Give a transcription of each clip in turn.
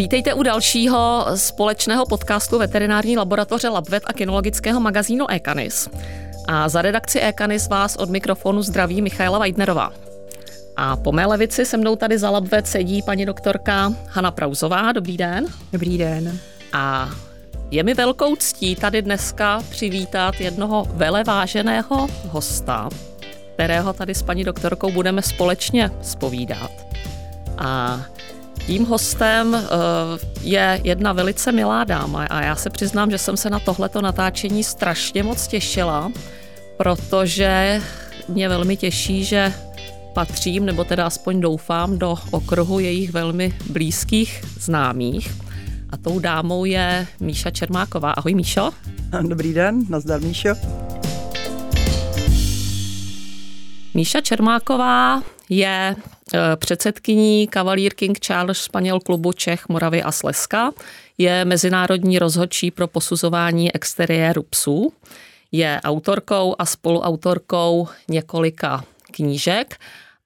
Vítejte u dalšího společného podcastu veterinární laboratoře Labvet a kinologického magazínu Ekanis. A za redakci Ekanis vás od mikrofonu zdraví Michaela Weidnerová. A po mé levici se mnou tady za Labvet sedí paní doktorka Hanna Prauzová. Dobrý den. Dobrý den. A je mi velkou ctí tady dneska přivítat jednoho veleváženého hosta, kterého tady s paní doktorkou budeme společně spovídat. A tím hostem eh, je jedna velice milá dáma a já se přiznám, že jsem se na tohleto natáčení strašně moc těšila, protože mě velmi těší, že patřím, nebo teda aspoň doufám, do okruhu jejich velmi blízkých známých. A tou dámou je Míša Čermáková. Ahoj Míšo. Dobrý den, nazdar Míšo. Míša Čermáková je předsedkyní Cavalier King Charles Španěl klubu Čech, Moravy a Slezska. Je mezinárodní rozhodčí pro posuzování exteriéru psů. Je autorkou a spoluautorkou několika knížek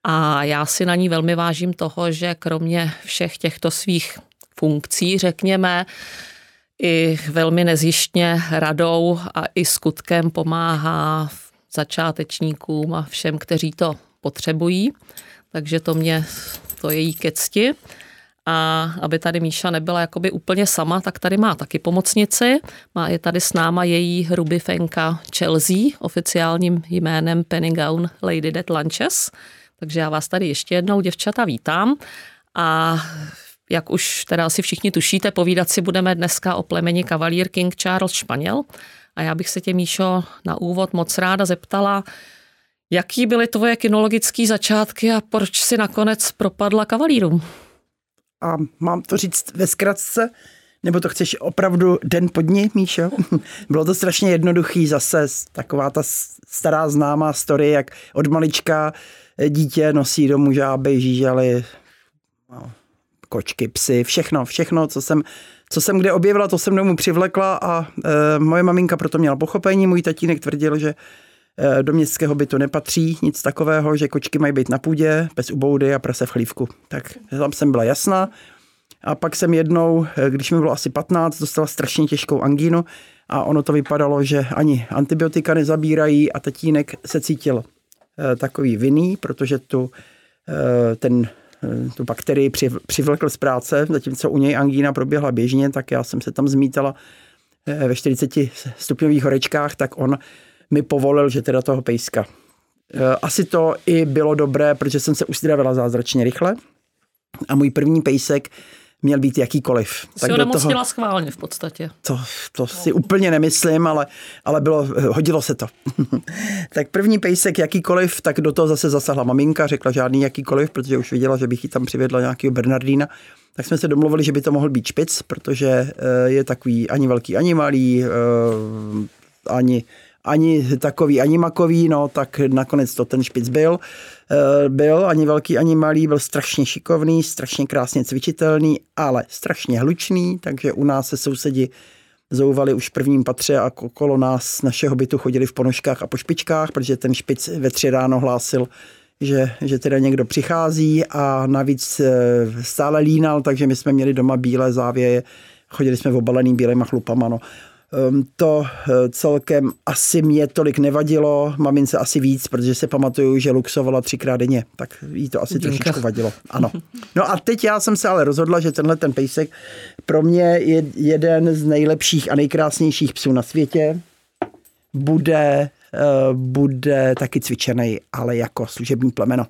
a já si na ní velmi vážím toho, že kromě všech těchto svých funkcí, řekněme, i velmi nezjištně radou a i skutkem pomáhá začátečníkům a všem, kteří to potřebují takže to mě, to je jí ke cti. A aby tady Míša nebyla jakoby úplně sama, tak tady má taky pomocnici. Má je tady s náma její rubifenka Chelsea, oficiálním jménem Pennygown Lady Dead Lunches. Takže já vás tady ještě jednou, děvčata, vítám. A jak už teda asi všichni tušíte, povídat si budeme dneska o plemeni Cavalier King Charles Španěl. A já bych se tě, Míšo, na úvod moc ráda zeptala, Jaký byly tvoje kinologické začátky a proč si nakonec propadla kavalírům? A mám to říct ve zkratce, nebo to chceš opravdu den pod ní, Míšo? Bylo to strašně jednoduchý zase, taková ta stará známá story, jak od malička dítě nosí domů žáby, žížaly, no, kočky, psy, všechno, všechno, co jsem, co jsem kde objevila, to jsem domů přivlekla a e, moje maminka proto měla pochopení, můj tatínek tvrdil, že do městského bytu nepatří nic takového, že kočky mají být na půdě, bez uboudy a prase v chlívku. Tak tam jsem byla jasná. A pak jsem jednou, eh, když mi bylo asi 15, dostala strašně těžkou angínu a ono to vypadalo, že ani antibiotika nezabírají a tatínek se cítil eh, takový vinný, protože tu, ten, tu bakterii přivlekl z práce, zatímco u něj angína proběhla běžně, tak já jsem se tam zmítala ve 40 stupňových horečkách, tak on mi povolil, že teda toho pejska. E, asi to i bylo dobré, protože jsem se uzdravila zázračně rychle a můj první pejsek měl být jakýkoliv. Jsi tak ho nemocnila toho, schválně v podstatě. To, to si úplně nemyslím, ale, ale bylo, hodilo se to. tak první pejsek jakýkoliv, tak do toho zase zasahla maminka, řekla žádný jakýkoliv, protože už viděla, že bych ji tam přivedla nějakého Bernardína. Tak jsme se domluvili, že by to mohl být špic, protože e, je takový ani velký, ani malý, e, ani ani takový, ani makový, no tak nakonec to ten špic byl. Eh, byl ani velký, ani malý, byl strašně šikovný, strašně krásně cvičitelný, ale strašně hlučný, takže u nás se sousedi zouvali už v prvním patře a okolo nás, našeho bytu chodili v ponožkách a po špičkách, protože ten špic ve tři ráno hlásil, že, že teda někdo přichází a navíc eh, stále línal, takže my jsme měli doma bílé závěje, chodili jsme v obalený bílýma chlupama, no. Ehm, to eh, celkem asi mě tolik nevadilo, mamince asi víc, protože se pamatuju, že luxovala třikrát denně, tak jí to asi Dínka. trošičku vadilo. Ano. No a teď já jsem se ale rozhodla, že tenhle ten pejsek pro mě je jeden z nejlepších a nejkrásnějších psů na světě. Bude, eh, bude taky cvičený, ale jako služební plemeno.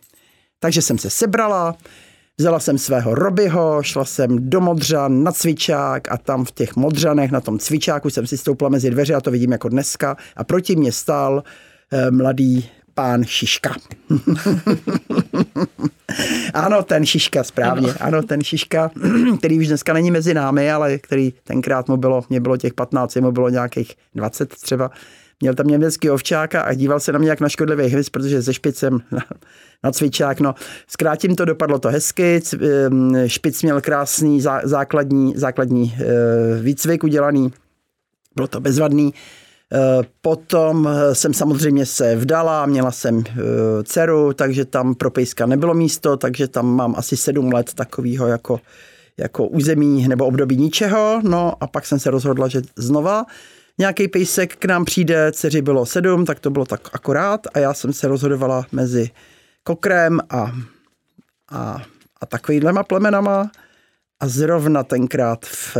Takže jsem se sebrala, Vzala jsem svého Robyho, šla jsem do Modřan na cvičák a tam v těch Modřanech na tom cvičáku jsem si stoupla mezi dveře a to vidím jako dneska a proti mě stál eh, mladý pán Šiška. ano, ten Šiška, správně. Ano, ten Šiška, který už dneska není mezi námi, ale který tenkrát mu bylo, mě bylo těch 15, mu bylo nějakých 20 třeba. Měl tam německý ovčáka a díval se na mě jak na škodlivý hvězd, protože se špicem na cvičák. No, zkrátím to, dopadlo to hezky, špic měl krásný základní, základní eh, výcvik udělaný, bylo to bezvadný. Eh, potom eh, jsem samozřejmě se vdala, měla jsem dceru, takže tam pro pejska nebylo místo, takže tam mám asi sedm let takového jako jako území nebo období ničeho, no a pak jsem se rozhodla, že znova nějaký pejsek k nám přijde, dceři bylo sedm, tak to bylo tak akorát a já jsem se rozhodovala mezi kokrem a, a, a takovýhlema plemenama a zrovna tenkrát v,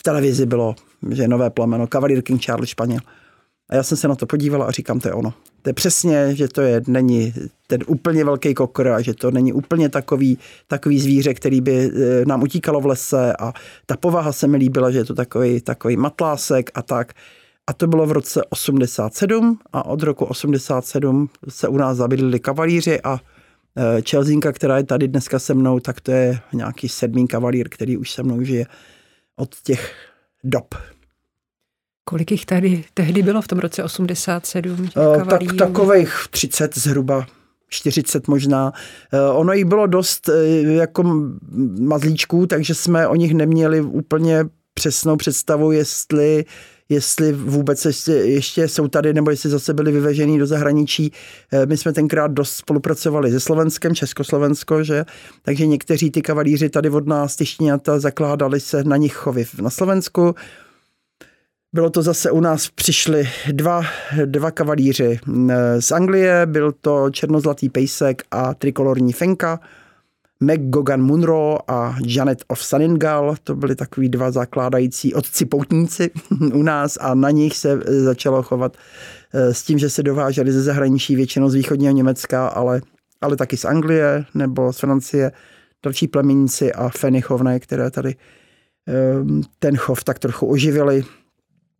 v televizi bylo, že nové plemeno, Cavalier King Charles Španěl. A já jsem se na to podívala a říkám, to je ono. To je přesně, že to je, není ten úplně velký kokr a že to není úplně takový, takový zvíře, který by e, nám utíkalo v lese a ta povaha se mi líbila, že je to takový, takový matlásek a tak. A to bylo v roce 87 a od roku 87 se u nás zabydlili kavalíři a e, Čelzínka, která je tady dneska se mnou, tak to je nějaký sedmý kavalír, který už se mnou žije od těch dob. Kolik jich tady tehdy bylo v tom roce 87? Uh, tak takových 30 zhruba. 40 možná. Uh, ono jich bylo dost uh, jako mazlíčků, takže jsme o nich neměli úplně přesnou představu, jestli jestli vůbec ještě, ještě jsou tady, nebo jestli zase byli vyvežený do zahraničí. My jsme tenkrát dost spolupracovali se Slovenskem, Československo, že? takže někteří ty kavalíři tady od nás, ty zakládali se na nich chovy na Slovensku. Bylo to zase u nás, přišli dva, dva kavalíři z Anglie, byl to černozlatý pejsek a trikolorní fenka. McGogan Munro a Janet of Saningal, to byli takový dva zakládající otci poutníci u nás a na nich se začalo chovat eh, s tím, že se dováželi ze zahraničí většinou z východního Německa, ale, ale taky z Anglie nebo z Francie, další plemeníci a fenichovné, které tady eh, ten chov tak trochu oživili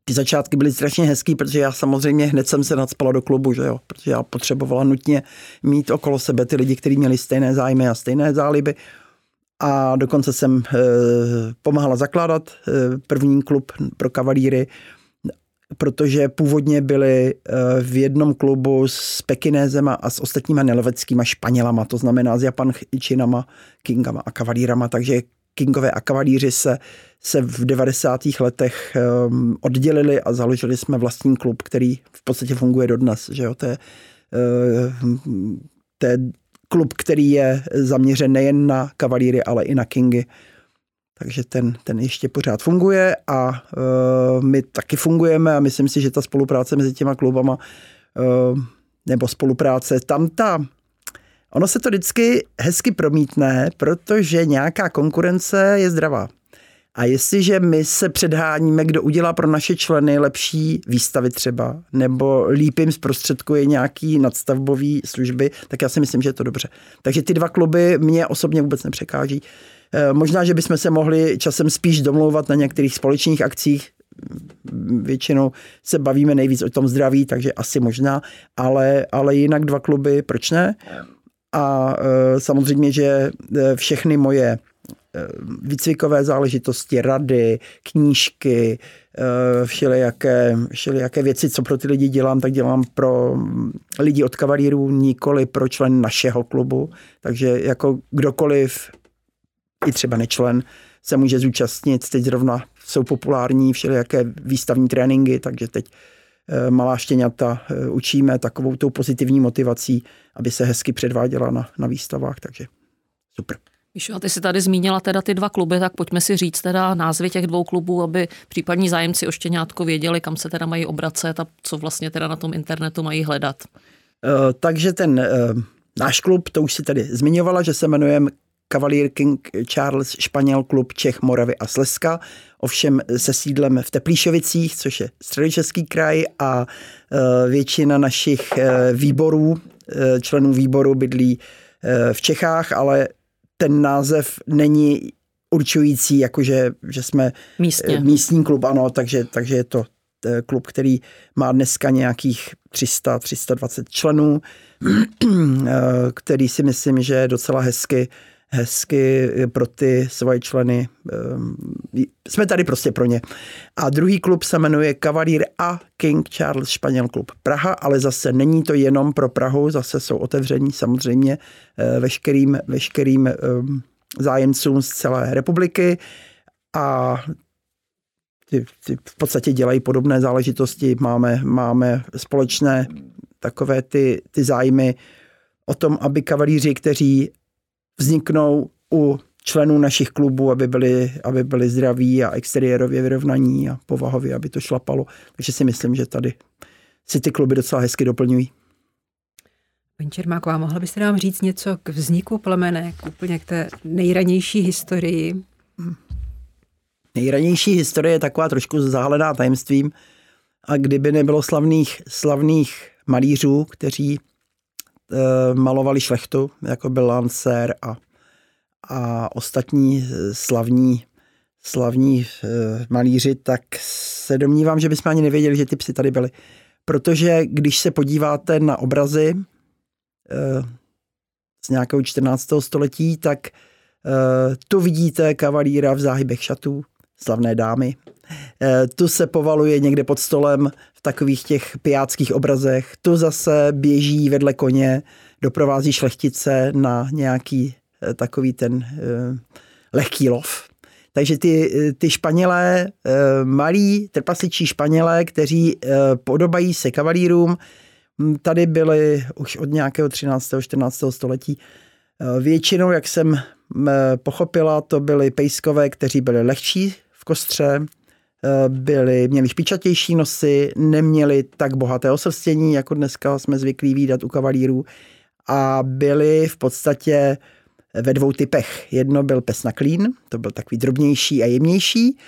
ty začátky byly strašně hezký, protože já samozřejmě hned jsem se nadspala do klubu, že jo, protože já potřebovala nutně mít okolo sebe ty lidi, kteří měli stejné zájmy a stejné záliby. A dokonce jsem e, pomáhala zakládat e, první klub pro kavalíry, protože původně byli e, v jednom klubu s Pekinézema a s ostatníma neloveckýma Španělama, to znamená s Japančinama, Kingama a kavalírama, takže Kingové a kavalíři se, se v 90. letech um, oddělili a založili jsme vlastní klub, který v podstatě funguje dodnes. Že jo? To, je, uh, to je klub, který je zaměřen nejen na kavalíry, ale i na Kingy. Takže ten, ten ještě pořád funguje a uh, my taky fungujeme a myslím si, že ta spolupráce mezi těma klubama uh, nebo spolupráce tam ta Ono se to vždycky hezky promítne, protože nějaká konkurence je zdravá. A jestliže my se předháníme, kdo udělá pro naše členy lepší výstavy třeba, nebo líp jim zprostředkuje nějaký nadstavbový služby, tak já si myslím, že je to dobře. Takže ty dva kluby mě osobně vůbec nepřekáží. Eh, možná, že bychom se mohli časem spíš domlouvat na některých společných akcích, většinou se bavíme nejvíc o tom zdraví, takže asi možná, ale, ale jinak dva kluby, proč ne? A e, samozřejmě, že e, všechny moje e, výcvikové záležitosti, rady, knížky, všelijaké, všelijaké věci, co pro ty lidi dělám, tak dělám pro lidi od kavalírů, nikoli pro člen našeho klubu. Takže jako kdokoliv, i třeba nečlen, se může zúčastnit. Teď zrovna jsou populární všelijaké výstavní tréninky, takže teď malá štěňata eh, učíme takovou tou pozitivní motivací, aby se hezky předváděla na, na výstavách, takže super. Míšo, a ty jsi tady zmínila teda ty dva kluby, tak pojďme si říct teda názvy těch dvou klubů, aby případní zájemci o štěňátko věděli, kam se teda mají obracet a co vlastně teda na tom internetu mají hledat. Uh, takže ten uh, náš klub, to už si tady zmiňovala, že se jmenujeme Cavalier King Charles Španěl klub Čech, Moravy a Slezska, ovšem se sídlem v Teplíšovicích, což je středočeský kraj a e, většina našich e, výborů, e, členů výboru bydlí v Čechách, ale ten název není určující, jakože že jsme Místně. místní klub, ano, takže, takže je to klub, který má dneska nějakých 300-320 členů, který si myslím, že je docela hezky hezky pro ty svoje členy. Ehm, jsme tady prostě pro ně. A druhý klub se jmenuje Cavalier a King Charles Španěl klub Praha, ale zase není to jenom pro Prahu, zase jsou otevření samozřejmě eh, veškerým, veškerým zájemcům z celé republiky a ty, ty v podstatě dělají podobné záležitosti. Máme, máme společné takové ty, ty zájmy o tom, aby kavalíři, kteří vzniknou u členů našich klubů, aby byli, aby byli zdraví a exteriérově vyrovnaní a povahově, aby to šlapalo. Takže si myslím, že tady si ty kluby docela hezky doplňují. Paní Čermáková, mohla byste nám říct něco k vzniku plemene, k úplně k té nejranější historii? Nejranější historie je taková trošku zahalená tajemstvím a kdyby nebylo slavných, slavných malířů, kteří malovali šlechtu, jako byl Lancer a, a ostatní slavní, slavní e, malíři, tak se domnívám, že bychom ani nevěděli, že ty psy tady byly. Protože když se podíváte na obrazy e, z nějakého 14. století, tak tu vidíte kavalíra v záhybech šatů, slavné dámy. E, tu se povaluje někde pod stolem v takových těch pijáckých obrazech. Tu zase běží vedle koně, doprovází šlechtice na nějaký e, takový ten e, lehký lov. Takže ty, ty Španělé, malí trpasičí Španělé, kteří podobají se kavalírům, tady byli už od nějakého 13. 14. století. Většinou, jak jsem pochopila, to byli pejskové, kteří byli lehčí kostře, eh, byli, měli špičatější nosy, neměli tak bohaté osrstění, jako dneska jsme zvyklí výdat u kavalírů a byli v podstatě ve dvou typech. Jedno byl pes na klín, to byl takový drobnější a jemnější,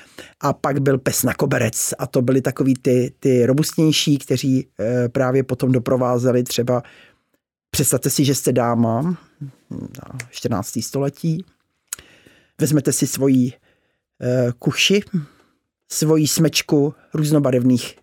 a pak byl pes na koberec a to byli takový ty, ty robustnější, kteří eh, právě potom doprovázeli třeba, představte si, že jste dáma, 14. Hm, století, vezmete si svoji Eh, kuši, svoji smečku různobarevných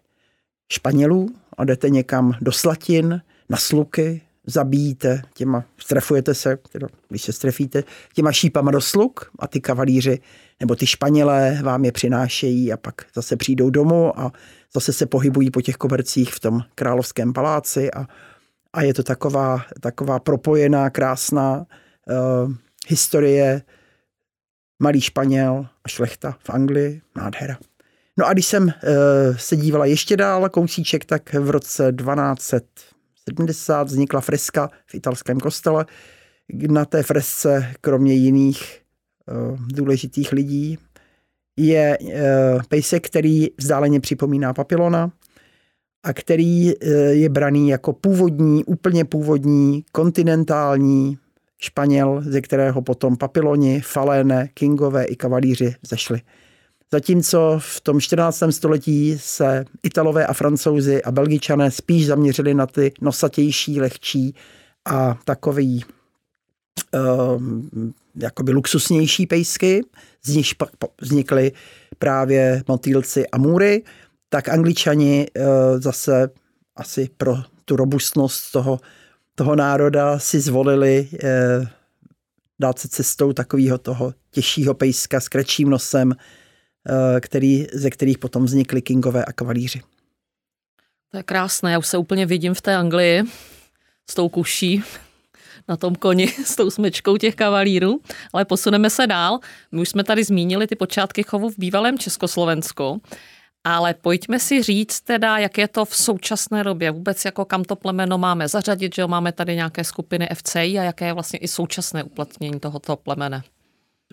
španělů a jdete někam do slatin, na sluky, zabijíte těma, strefujete se, teda, když se strefíte, těma šípama do sluk a ty kavalíři nebo ty španělé vám je přinášejí a pak zase přijdou domů a zase se pohybují po těch kobercích v tom královském paláci a, a je to taková, taková propojená, krásná uh, historie malý Španěl a šlechta v Anglii, nádhera. No a když jsem uh, se dívala ještě dál kousíček, tak v roce 1270 vznikla freska v italském kostele. Na té fresce, kromě jiných uh, důležitých lidí, je uh, pejsek, který vzdáleně připomíná papilona a který je braný jako původní, úplně původní, kontinentální Španěl, ze kterého potom papiloni, faléne, kingové i kavalíři zešli. Zatímco v tom 14. století se Italové a Francouzi a Belgičané spíš zaměřili na ty nosatější, lehčí a takový uh, jakoby luxusnější pejsky, z nich pak vznikly právě motýlci a můry, tak angličani uh, zase asi pro tu robustnost toho toho národa si zvolili eh, dát se cestou takového toho těžšího pejska s kratším nosem, který, ze kterých potom vznikly kingové a kavalíři. To je krásné, já už se úplně vidím v té Anglii s tou kuší na tom koni s tou smečkou těch kavalírů, ale posuneme se dál. My už jsme tady zmínili ty počátky chovu v bývalém Československu. Ale pojďme si říct teda, jak je to v současné době, vůbec jako kam to plemeno máme zařadit, že máme tady nějaké skupiny FCI a jaké je vlastně i současné uplatnění tohoto plemene.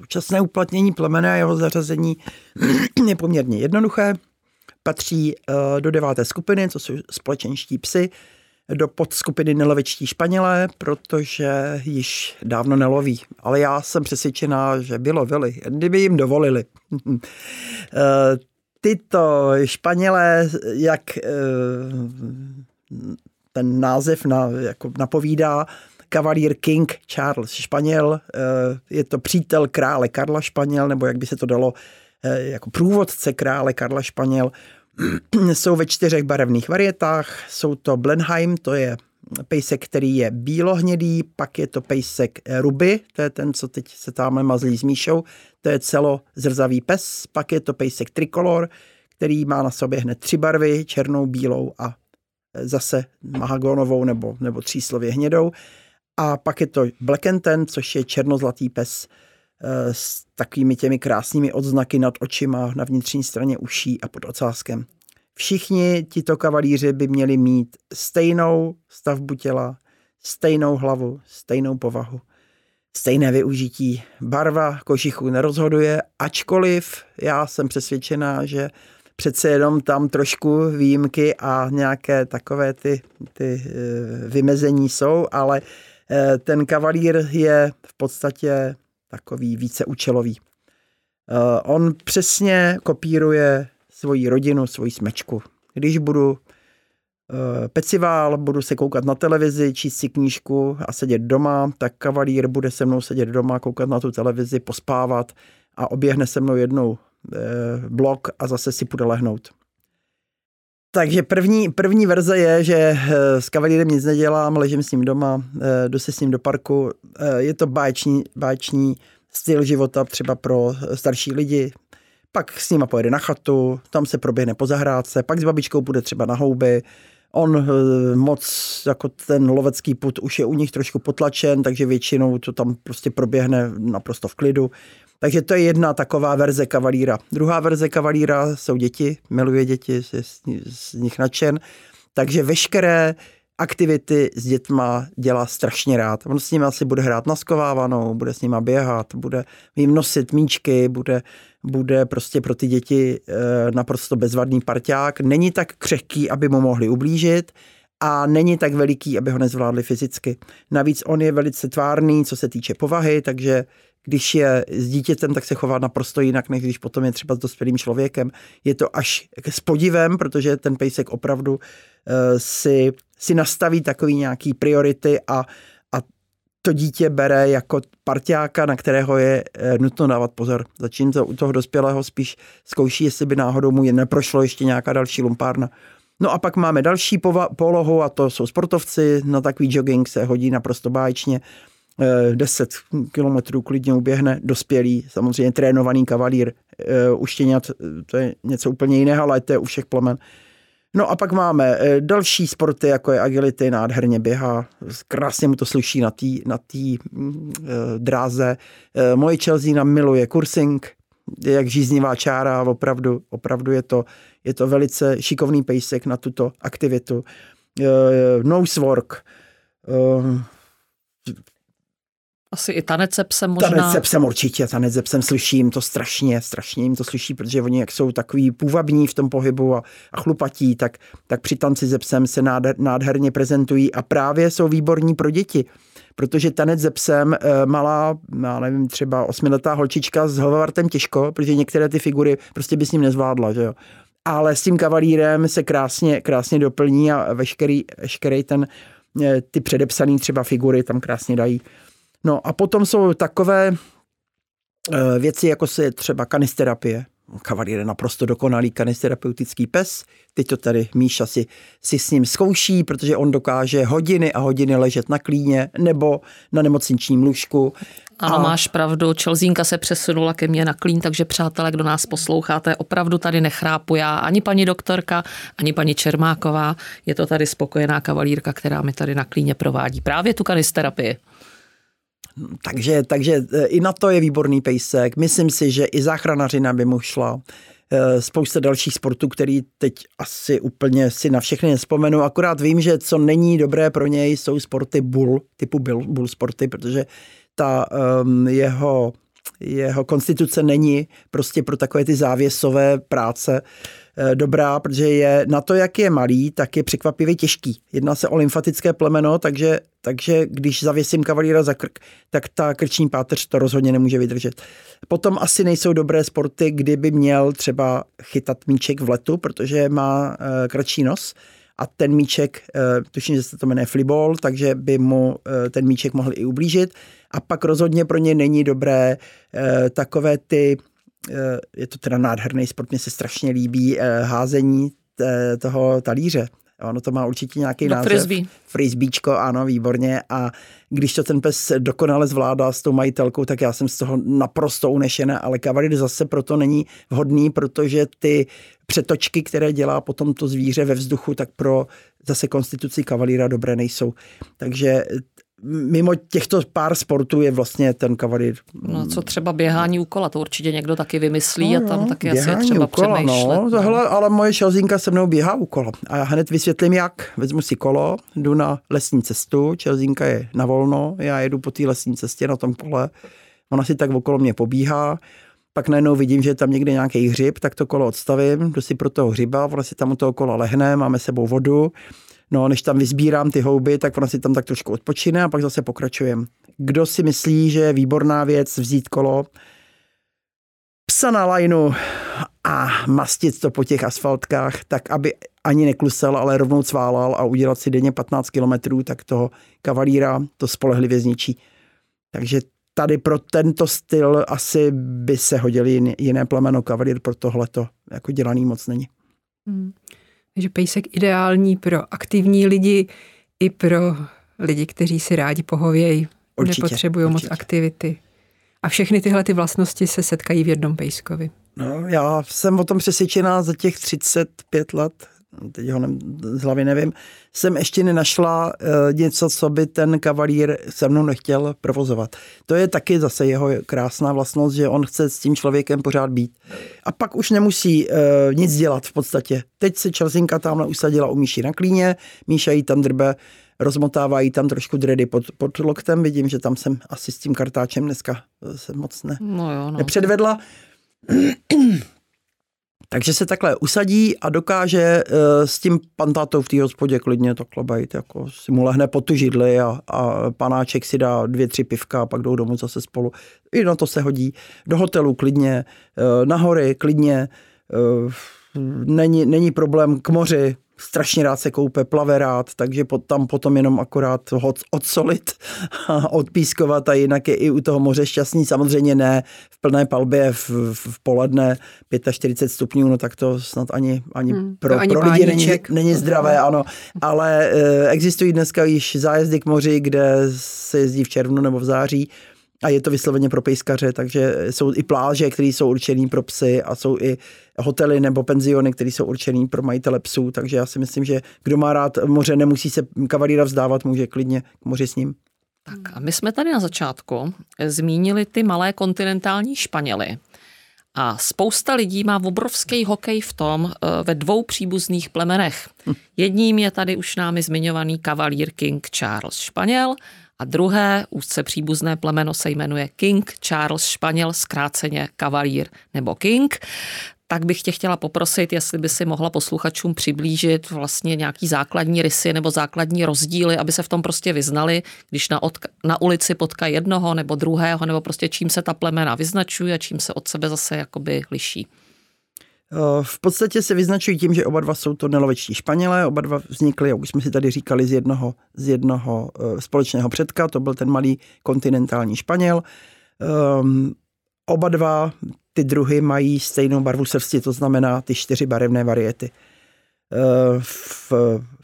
Současné uplatnění plemene a jeho zařazení je poměrně jednoduché. Patří eh, do deváté skupiny, co jsou společenští psy, do podskupiny nelovečtí Španělé, protože již dávno neloví. Ale já jsem přesvědčená, že by lovili, kdyby jim dovolili. Eh, tyto Španělé, jak eh, ten název na, jako napovídá, kavalír King Charles Španěl, eh, je to přítel krále Karla Španěl, nebo jak by se to dalo, eh, jako průvodce krále Karla Španěl, jsou ve čtyřech barevných varietách. Jsou to Blenheim, to je pejsek, který je bílohnědý, pak je to pejsek ruby, to je ten, co teď se tamhle mazlí s Míšou, to je celo zrzavý pes, pak je to pejsek trikolor, který má na sobě hned tři barvy, černou, bílou a zase mahagonovou nebo, nebo tříslově hnědou. A pak je to Black and Ten, což je černozlatý pes eh, s takovými těmi krásnými odznaky nad očima, na vnitřní straně uší a pod ocáskem. Všichni tito kavalíři by měli mít stejnou stavbu těla, stejnou hlavu, stejnou povahu, stejné využití. Barva košichů nerozhoduje, ačkoliv já jsem přesvědčená, že přece jenom tam trošku výjimky a nějaké takové ty, ty eh, vymezení jsou, ale ten kavalír je v podstatě takový více účelový. Eh, on přesně kopíruje svoji rodinu, svoji smečku. Když budu pecivál, budu se koukat na televizi, číst si knížku a sedět doma, tak kavalír bude se mnou sedět doma, koukat na tu televizi, pospávat a oběhne se mnou jednou Eh, blok a zase si půjde lehnout. Takže první, první verze je, že eh, s kavalírem nic nedělám, ležím s ním doma, eh, jdu se s ním do parku. Je to báječný, báječný styl života třeba pro starší lidi. Pak s nima pojede na chatu, tam se proběhne po zahrádce, pak s babičkou bude třeba na houby. On moc, jako ten lovecký put už je u nich trošku potlačen, takže většinou to tam prostě proběhne naprosto v klidu. Takže to je jedna taková verze kavalíra. Druhá verze kavalíra jsou děti, miluje děti, je z nich nadšen. Takže veškeré aktivity s dětma dělá strašně rád. On s nimi asi bude hrát na skovávanou, bude s nima běhat, bude jim nosit míčky, bude, bude prostě pro ty děti e, naprosto bezvadný parťák. Není tak křehký, aby mu mohli ublížit a není tak veliký, aby ho nezvládli fyzicky. Navíc on je velice tvárný, co se týče povahy, takže když je s dítětem, tak se chová naprosto jinak, než když potom je třeba s dospělým člověkem. Je to až s podivem, protože ten pejsek opravdu uh, si, si nastaví takový nějaký priority a, a to dítě bere jako parťáka, na kterého je uh, nutno dávat pozor. to u toho dospělého spíš zkouší, jestli by náhodou mu je neprošlo ještě nějaká další lumpárna. No a pak máme další polohu a to jsou sportovci. Na takový jogging se hodí naprosto báječně. 10 eh, kilometrů klidně uběhne dospělý, samozřejmě trénovaný kavalír, eh, uštěňat, to je něco úplně jiného, ale to je u všech plemen. No a pak máme eh, další sporty, jako je agility, nádherně běhá, krásně mu to sluší na té na tý, mm, dráze. Moje Chelsea miluje kursing, jak žíznivá čára, opravdu, opravdu je to, je to velice šikovný pejsek na tuto aktivitu. Nosework, asi i tanec se psem možná. Tanec se psem určitě, tanec se psem slyším to strašně, strašně jim to slyší, protože oni jak jsou takový půvabní v tom pohybu a, a chlupatí, tak, tak při tanci se psem se nádher, nádherně prezentují a právě jsou výborní pro děti. Protože tanec se psem, eh, malá, já nevím, třeba osmiletá holčička s hovartem těžko, protože některé ty figury prostě by s ním nezvládla, že jo. Ale s tím kavalírem se krásně, krásně doplní a veškerý, veškerý ten, eh, ty předepsané třeba figury tam krásně dají. No a potom jsou takové eh, věci, jako se třeba kanisterapie. Kavalír je naprosto dokonalý kanisterapeutický pes. Teď to tady Míša si, si s ním zkouší, protože on dokáže hodiny a hodiny ležet na klíně nebo na nemocničním lůžku. Ano, a... máš pravdu, Čelzínka se přesunula ke mně na klín, takže přátelé, kdo nás posloucháte, opravdu tady nechrápu já, ani paní doktorka, ani paní Čermáková. Je to tady spokojená kavalírka, která mi tady na klíně provádí právě tu kanisterapii. Takže, takže e, i na to je výborný pejsek. Myslím si, že i záchranařina by mu šla. E, spousta dalších sportů, který teď asi úplně si na všechny nespomenu. Akorát vím, že co není dobré pro něj, jsou sporty bull, typu bull, bull sporty, protože ta um, jeho, jeho konstituce není prostě pro takové ty závěsové práce. Eh, dobrá, protože je na to, jak je malý, tak je překvapivě těžký. Jedná se o lymfatické plemeno, takže, takže když zavěsím kavalíra za krk, tak ta krční páteř to rozhodně nemůže vydržet. Potom asi nejsou dobré sporty, kdyby měl třeba chytat míček v letu, protože má uh, kratší nos a ten míček, uh, tuším, že se to jmenuje flibol, takže by mu ten míček mohl i ublížit. A pak rozhodně pro ně není dobré uh, takové ty Eh, je to teda nádherný sport, mně se strašně líbí eh, házení toho talíře. Ono to má určitě nějaký no, název. Frisbee. Frisbeečko, ano, výborně. A když to ten pes dokonale zvládá s tou majitelkou, tak já jsem z toho naprosto unešená, ale kavalír zase proto není vhodný, protože ty přetočky, které dělá potom to zvíře ve vzduchu, tak pro zase konstituci kavalíra dobré nejsou. Takže mimo těchto pár sportů je vlastně ten kavalír. No co třeba běhání u kola, to určitě někdo taky vymyslí no, a tam taky asi je třeba kola, přemýšlet. No, tohle, ale moje šelzinka se mnou běhá u kola. A já hned vysvětlím jak. Vezmu si kolo, jdu na lesní cestu, čelzinka je na volno, já jedu po té lesní cestě na tom kole. Ona si tak okolo mě pobíhá, pak najednou vidím, že je tam někde nějaký hřib, tak to kolo odstavím, jdu si pro toho hřiba, ona si tam u toho kola lehne, máme sebou vodu, No, než tam vyzbírám ty houby, tak ona si tam tak trošku odpočine a pak zase pokračujem. Kdo si myslí, že je výborná věc vzít kolo, psa na lajnu a mastit to po těch asfaltkách, tak aby ani neklusel, ale rovnou cválal a udělat si denně 15 kilometrů, tak toho kavalíra to spolehlivě zničí. Takže tady pro tento styl asi by se hodili jiné plemeno. Kavalír pro tohle to jako dělaný moc není. Hmm. Takže pejsek ideální pro aktivní lidi i pro lidi, kteří si rádi pohovějí, nepotřebují moc aktivity. A všechny tyhle ty vlastnosti se setkají v jednom pejskovi. No, já jsem o tom přesvědčená za těch 35 let, teď ho ne, z hlavy nevím, jsem ještě nenašla uh, něco, co by ten kavalír se mnou nechtěl provozovat. To je taky zase jeho krásná vlastnost, že on chce s tím člověkem pořád být. A pak už nemusí uh, nic dělat v podstatě. Teď se Čelzinka tamhle usadila u Míši na klíně, Míša jí tam drbe, rozmotává jí tam trošku dredy pod, pod loktem, vidím, že tam jsem asi s tím kartáčem dneska se moc ne, no jo, no. nepředvedla. Takže se takhle usadí a dokáže uh, s tím pantátou v té hospodě klidně takhle být, jako si mu lehne pod tu židli a, a panáček si dá dvě, tři pivka a pak jdou domů zase spolu. I na to se hodí. Do hotelu klidně, uh, na hory klidně, uh, není, není problém k moři, strašně rád se koupe, plave rád, takže pot, tam potom jenom akorát ho odsolit a odpískovat a jinak je i u toho moře šťastný. Samozřejmě ne v plné palbě v, v poledne 45 stupňů, no tak to snad ani, ani hmm, pro, ani pro lidi není, není zdravé, ano. Ale e, existují dneska již zájezdy k moři, kde se jezdí v červnu nebo v září a je to vysloveně pro pejskaře, takže jsou i pláže, které jsou určené pro psy a jsou i hotely nebo penziony, které jsou určené pro majitele psů, takže já si myslím, že kdo má rád moře, nemusí se kavalíra vzdávat, může klidně k moři s ním. Tak a my jsme tady na začátku zmínili ty malé kontinentální Španěly. A spousta lidí má obrovský hokej v tom eh, ve dvou příbuzných plemenech. Hm. Jedním je tady už námi zmiňovaný kavalír King Charles Španěl a druhé úzce příbuzné plemeno se jmenuje King Charles Španěl, zkráceně kavalír nebo King tak bych tě chtěla poprosit, jestli by si mohla posluchačům přiblížit vlastně nějaký základní rysy nebo základní rozdíly, aby se v tom prostě vyznali, když na, odka- na ulici potká jednoho nebo druhého, nebo prostě čím se ta plemena vyznačují a čím se od sebe zase jakoby liší. Eh, v podstatě se vyznačují tím, že oba dva jsou to nelovečtí Španělé, oba dva vznikly, jak už jsme si tady říkali, z jednoho, z jednoho uh, společného předka, to byl ten malý kontinentální Španěl. Um, oba dva ty druhy mají stejnou barvu srsti, to znamená ty čtyři barevné variety. Uh, v,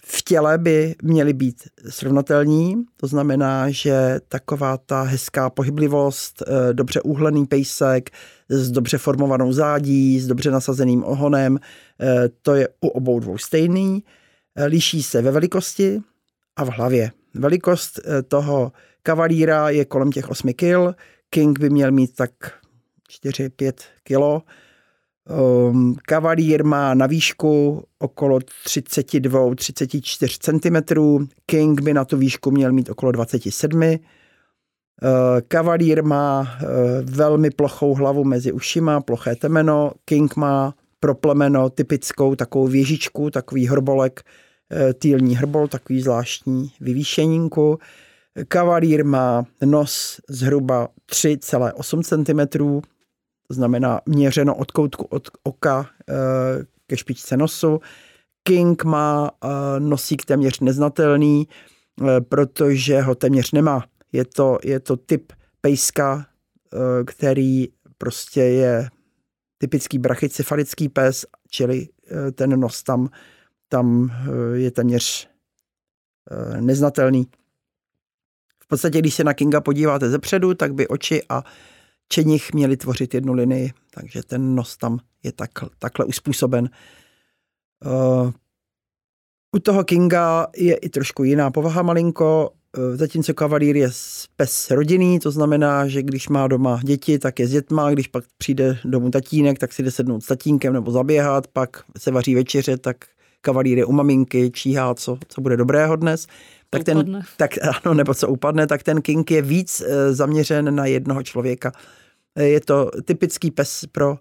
v těle by měly být srovnatelní, to znamená, že taková ta hezká pohyblivost, dobře úhlený pejsek, s dobře formovanou zádí, s dobře nasazeným ohonem. Eh, to je u obou dvou stejný. Eh, liší se ve velikosti a v hlavě. Velikost eh, toho kavalíra je kolem těch 8 kg. King by měl mít tak 4-5 kg. Um, kavalír má na výšku okolo 32-34 cm. King by na tu výšku měl mít okolo 27 Eh, kavalír má eh, velmi plochou hlavu mezi ušima, ploché temeno. King má pro plemeno typickou takovou věžičku, takový hrbolek, eh, týlní hrbol, takový zvláštní vyvýšeninku. Kavalír má nos zhruba 3,8 cm, to znamená měřeno od koutku od oka ke špičce nosu. King má nosík téměř neznatelný, protože ho téměř nemá. Je to, je to typ pejska, eh, který prostě je typický brachycefalický pes, čili eh, ten nos tam, tam eh, je téměř neznatelný. V podstatě, když se na Kinga podíváte zepředu, tak by oči a čenich měly tvořit jednu linii, takže ten nos tam je tak, takhle uspůsoben. U toho Kinga je i trošku jiná povaha malinko. e, zatímco kavalír je pes rodinný, to znamená, že když má doma děti, tak je s dětma, když pak přijde domů tatínek, tak si jde sednout s tatínkem nebo zaběhat, pak se vaří večeře, tak kavalír je u maminky, číhá, co, co bude dobrého dnes. Tak ten, tak, ano, nebo co upadne, tak ten king je víc e, zaměřen na jednoho člověka. E, je to typický pes pro,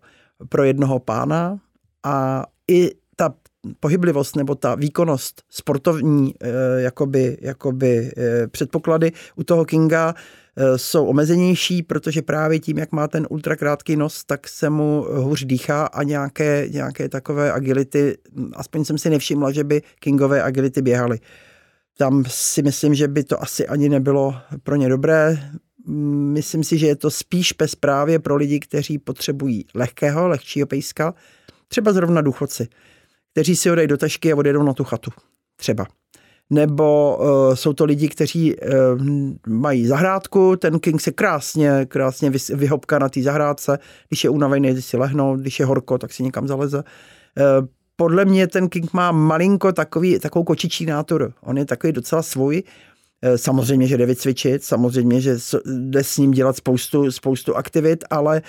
pro jednoho pána a i ta pohyblivost nebo ta výkonnost sportovní eh, jakoby, jakoby eh, předpoklady u toho Kinga eh, jsou omezenější, protože právě tím, jak má ten ultrakrátký nos, tak se mu hůř dýchá a nějaké, nějaké takové agility, aspoň jsem si nevšimla, že by Kingové agility běhaly. Tam si myslím, že by to asi ani nebylo pro ně dobré. Myslím si, že je to spíš pes právě pro lidi, kteří potřebují lehkého, lehčího pejska, třeba zrovna důchodci kteří si dají do tašky a odjedou na tu chatu. Třeba. Nebo uh, jsou to lidi, kteří uh, mají zahrádku, ten King se krásně, krásně vyhopká na té zahrádce, když je unavený, si lehnou, když je horko, tak si někam zaleze. Uh, podle mě ten King má malinko takový, takovou kočičí náturu. On je takový docela svůj. Samozřejmě, že jde vycvičit, samozřejmě, že jde s ním dělat spoustu, spoustu aktivit, ale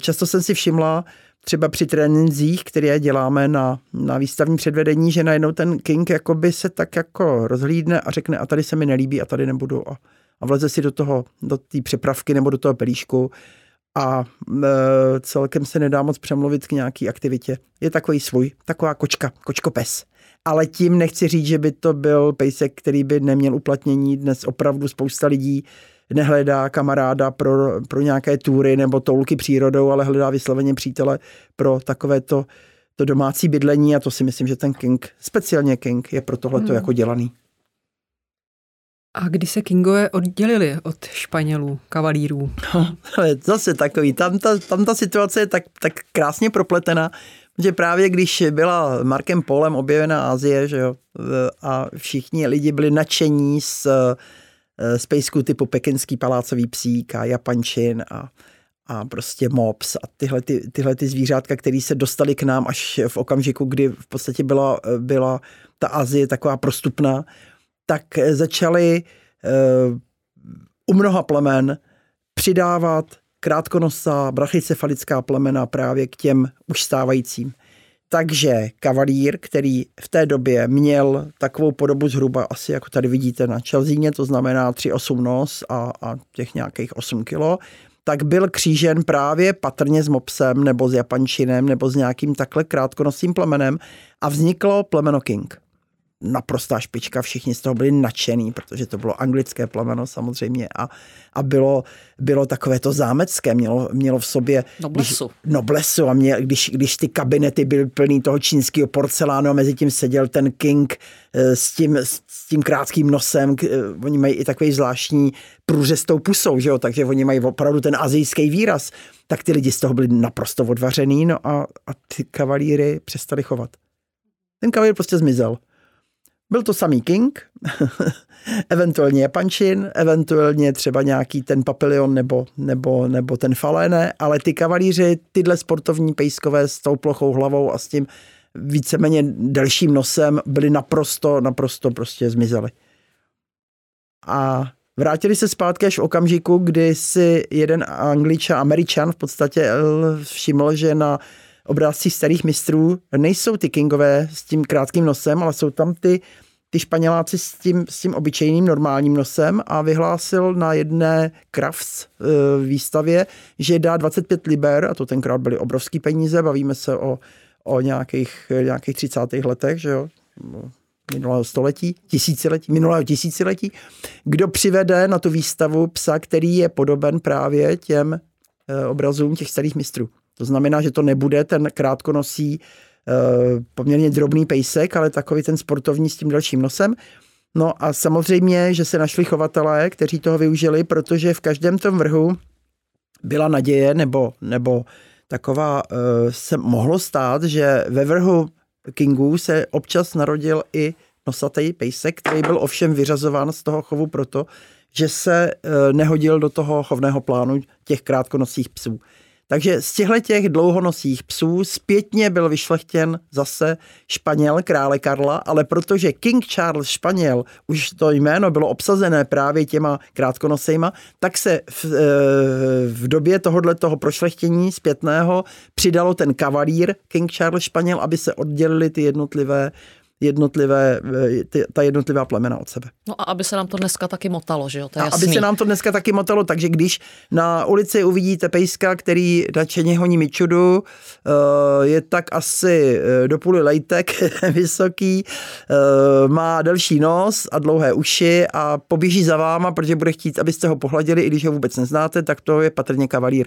často jsem si všimla, třeba při trénincích, které děláme na, na výstavní předvedení, že najednou ten King jakoby se tak jako rozhlídne a řekne a tady se mi nelíbí a tady nebudu a, a vleze si do toho, do té přepravky nebo do toho pelíšku a e, celkem se nedá moc přemluvit k nějaký aktivitě. Je takový svůj, taková kočka, kočkopes. Ale tím nechci říct, že by to byl pejsek, který by neměl uplatnění. Dnes opravdu spousta lidí nehledá kamaráda pro, pro nějaké túry nebo toulky přírodou, ale hledá vysloveně přítele pro takové to, domácí bydlení a to si myslím, že ten King, speciálně King, je pro tohle hmm. jako dělaný. A kdy se Kingové oddělili od Španělů, kavalírů? No, zase takový, tam ta, tam ta situace je tak, tak krásně propletena, že právě když byla Markem Polem objevená Asie, že jo, a všichni lidi byli nadšení z z pejsků typu pekinský palácový psík a japančin a, a prostě mops a tyhle, ty, tyhle ty zvířátka, které se dostaly k nám až v okamžiku, kdy v podstatě byla, byla ta Azie taková prostupná, tak začaly uh, u mnoha plemen přidávat krátkonosá brachycefalická plemena právě k těm už stávajícím. Takže kavalír, který v té době měl takovou podobu zhruba asi jako tady vidíte na Čelzíně, to znamená 3,8 nos a, a těch nějakých 8 kilo, tak byl křížen právě patrně s mopsem nebo s japančinem nebo s nějakým takhle krátkonosým plemenem a vzniklo plemeno King naprostá špička, všichni z toho byli nadšený, protože to bylo anglické plemeno samozřejmě a, a bylo, bylo takové to zámecké, mělo, mělo v sobě noblesu. Když, noblesu a mě, když, když ty kabinety byly plný toho čínského porcelánu a mezi tím seděl ten King eh, s tím, s tím krátkým nosem, eh, oni mají i takový zvláštní průřestou pusou, že jo? takže oni mají opravdu ten azijský výraz, tak ty lidi z toho byli naprosto odvařený no a, a ty kavalíry přestali chovat. Ten kavalír prostě zmizel. Byl to samý King, eventuálně Japančin, eventuálně třeba nějaký ten papilion nebo, nebo, nebo ten Falene, ale ty kavalíři, tyhle sportovní pejskové s tou plochou hlavou a s tím víceméně delším nosem byli naprosto, naprosto prostě zmizeli. A vrátili se zpátky až v okamžiku, kdy si jeden angličan, američan v podstatě všiml, že na obrázcích starých mistrů nejsou ty Kingové s tím krátkým nosem, ale jsou tam ty, ty Španěláci s tím, s tím obyčejným normálním nosem a vyhlásil na jedné Crafts e, výstavě, že dá 25 liber, a to tenkrát byly obrovský peníze, bavíme se o, o nějakých, nějakých 30. letech, že jo, minulého století, tisíciletí, minulého tisíciletí, kdo přivede na tu výstavu psa, který je podoben právě těm e, obrazům těch starých mistrů. To znamená, že to nebude ten krátkonosý, eh, poměrně drobný pejsek, ale takový ten sportovní s tím dalším nosem. No a samozřejmě, že se našli chovatelé, kteří toho využili, protože v každém tom vrhu byla naděje, nebo, nebo taková eh, se mohlo stát, že ve vrhu Kingů se občas narodil i nosatý pejsek, který byl ovšem vyřazován z toho chovu proto, že se eh, nehodil do toho chovného plánu těch krátkonosých psů. Takže z těchto těch dlouhonosých psů zpětně byl vyšlechtěn zase Španěl krále Karla, ale protože King Charles Španěl, už to jméno bylo obsazené právě těma krátkonosejma, tak se v, e, v době tohohle toho prošlechtění zpětného přidalo ten kavalír King Charles Španěl, aby se oddělili ty jednotlivé jednotlivé, eh, ty, ta jednotlivá plemena od sebe. No a aby se nám to dneska taky motalo, že jo? To je a aby se nám to dneska taky motalo, takže když na ulici uvidíte pejska, který nadšeně honí mičudu, eh, je tak asi eh, do půly lejtek vysoký, má delší nos a dlouhé uši a poběží za váma, protože bude chtít, abyste ho pohladili, i když ho vůbec neznáte, tak to je patrně kavalír.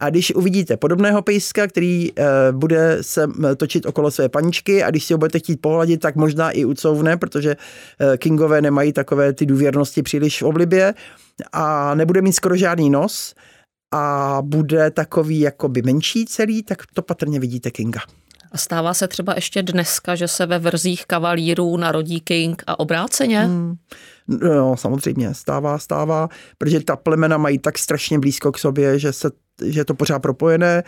A když uvidíte podobného pejska, který e, bude se točit okolo své paničky a když si ho budete chtít pohladit, tak možná i ucouvne, protože e, kingové nemají takové ty důvěrnosti příliš v oblibě a nebude mít skoro žádný nos a bude takový jakoby menší celý, tak to patrně vidíte kinga. A stává se třeba ještě dneska, že se ve vrzích kavalírů narodí king a obráceně? Hmm. No, samozřejmě, stává, stává, protože ta plemena mají tak strašně blízko k sobě, že, se, že je to pořád propojené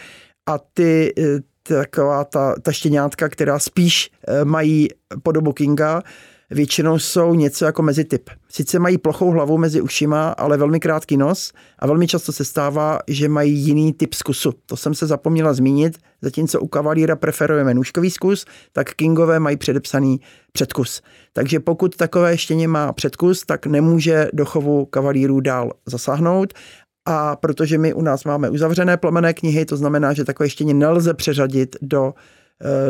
a ty eh, taková ta, ta štěňátka, která spíš eh, mají podobu Kinga, většinou jsou něco jako mezi typ. Sice mají plochou hlavu mezi ušima, ale velmi krátký nos a velmi často se stává, že mají jiný typ zkusu. To jsem se zapomněla zmínit, zatímco u kavalíra preferujeme nůžkový zkus, tak kingové mají předepsaný předkus. Takže pokud takové štěně má předkus, tak nemůže do chovu kavalírů dál zasáhnout a protože my u nás máme uzavřené plemené knihy, to znamená, že takové štěně nelze přeřadit do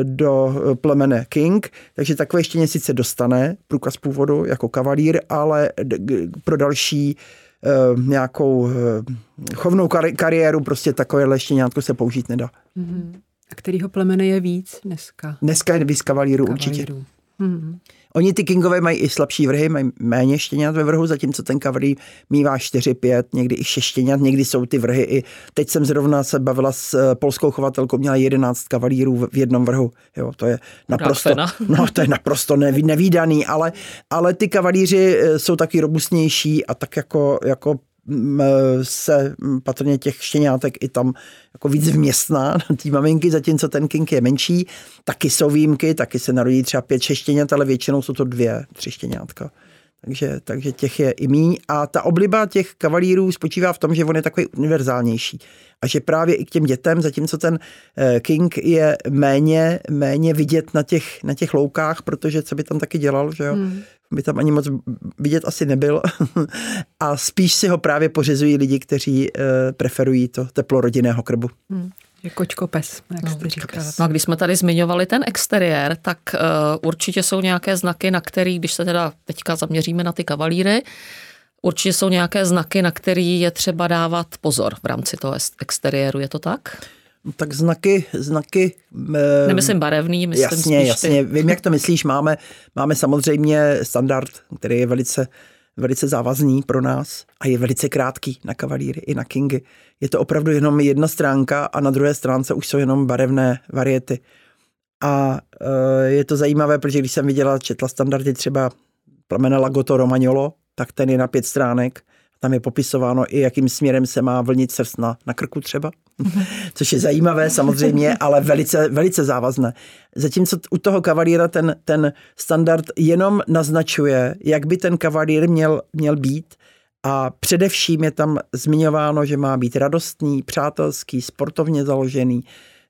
do plemene King, takže takové štěně sice dostane průkaz původu jako kavalír, ale pro další eh, nějakou eh, chovnou kariéru prostě takové štěňátko se použít nedá. Mm-hmm. A kterýho plemene je víc dneska? Dneska je víc kavalíru, kavalíru. určitě. Mm-hmm. Oni ty kingové mají i slabší vrhy, mají méně štěňat ve vrhu, zatímco ten kavalí mývá 4, 5, někdy i 6 štěňat, někdy jsou ty vrhy i... Teď jsem zrovna se bavila s eh, polskou chovatelkou, měla 11 kavalírů v jednom vrhu. Jo, to je naprosto, no, to je naprosto nevý, nevýdaný, ale, ale ty kavalíři eh, jsou taky robustnější a tak jako, jako se patrně těch štěňátek i tam jako víc vměstná na té maminky, zatímco ten kink je menší. Taky jsou výjimky, taky se narodí třeba pět, šest štěňat, ale většinou jsou to dvě, tři štěňátka. Takže, takže těch je i míň. A ta obliba těch kavalírů spočívá v tom, že on je takový univerzálnější. A že právě i k těm dětem, zatímco ten eh, King je méně, méně vidět na těch, na těch loukách, protože co by tam taky dělal, že jo? Hmm by tam ani moc vidět asi nebyl. a spíš si ho právě pořizují lidi, kteří uh, preferují to teplo rodinného krbu. Hmm. Je kočko pes, jak no, jste říkal. No a když jsme tady zmiňovali ten exteriér, tak uh, určitě jsou nějaké znaky, na který, když se teda teďka zaměříme na ty kavalíry, určitě jsou nějaké znaky, na který je třeba dávat pozor v rámci toho exteriéru, je to tak? No, tak znaky, znaky... E, Nemyslím barevný, myslím Jasně, jasně, ty. vím, jak to myslíš. Máme, máme samozřejmě standard, který je velice, velice závazný pro nás a je velice krátký na kavalíry i na kingy. Je to opravdu jenom jedna stránka a na druhé stránce už jsou jenom barevné variety. A e, je to zajímavé, protože když jsem viděla, četla standardy třeba plamena Lagoto Romagnolo, tak ten je na pět stránek. Tam je popisováno i, jakým směrem se má vlnit srst na, na krku třeba. což je zajímavé samozřejmě, ale velice, velice závazné. Zatímco u toho kavalíra ten, ten standard jenom naznačuje, jak by ten kavalír měl, měl být a především je tam zmiňováno, že má být radostný, přátelský, sportovně založený,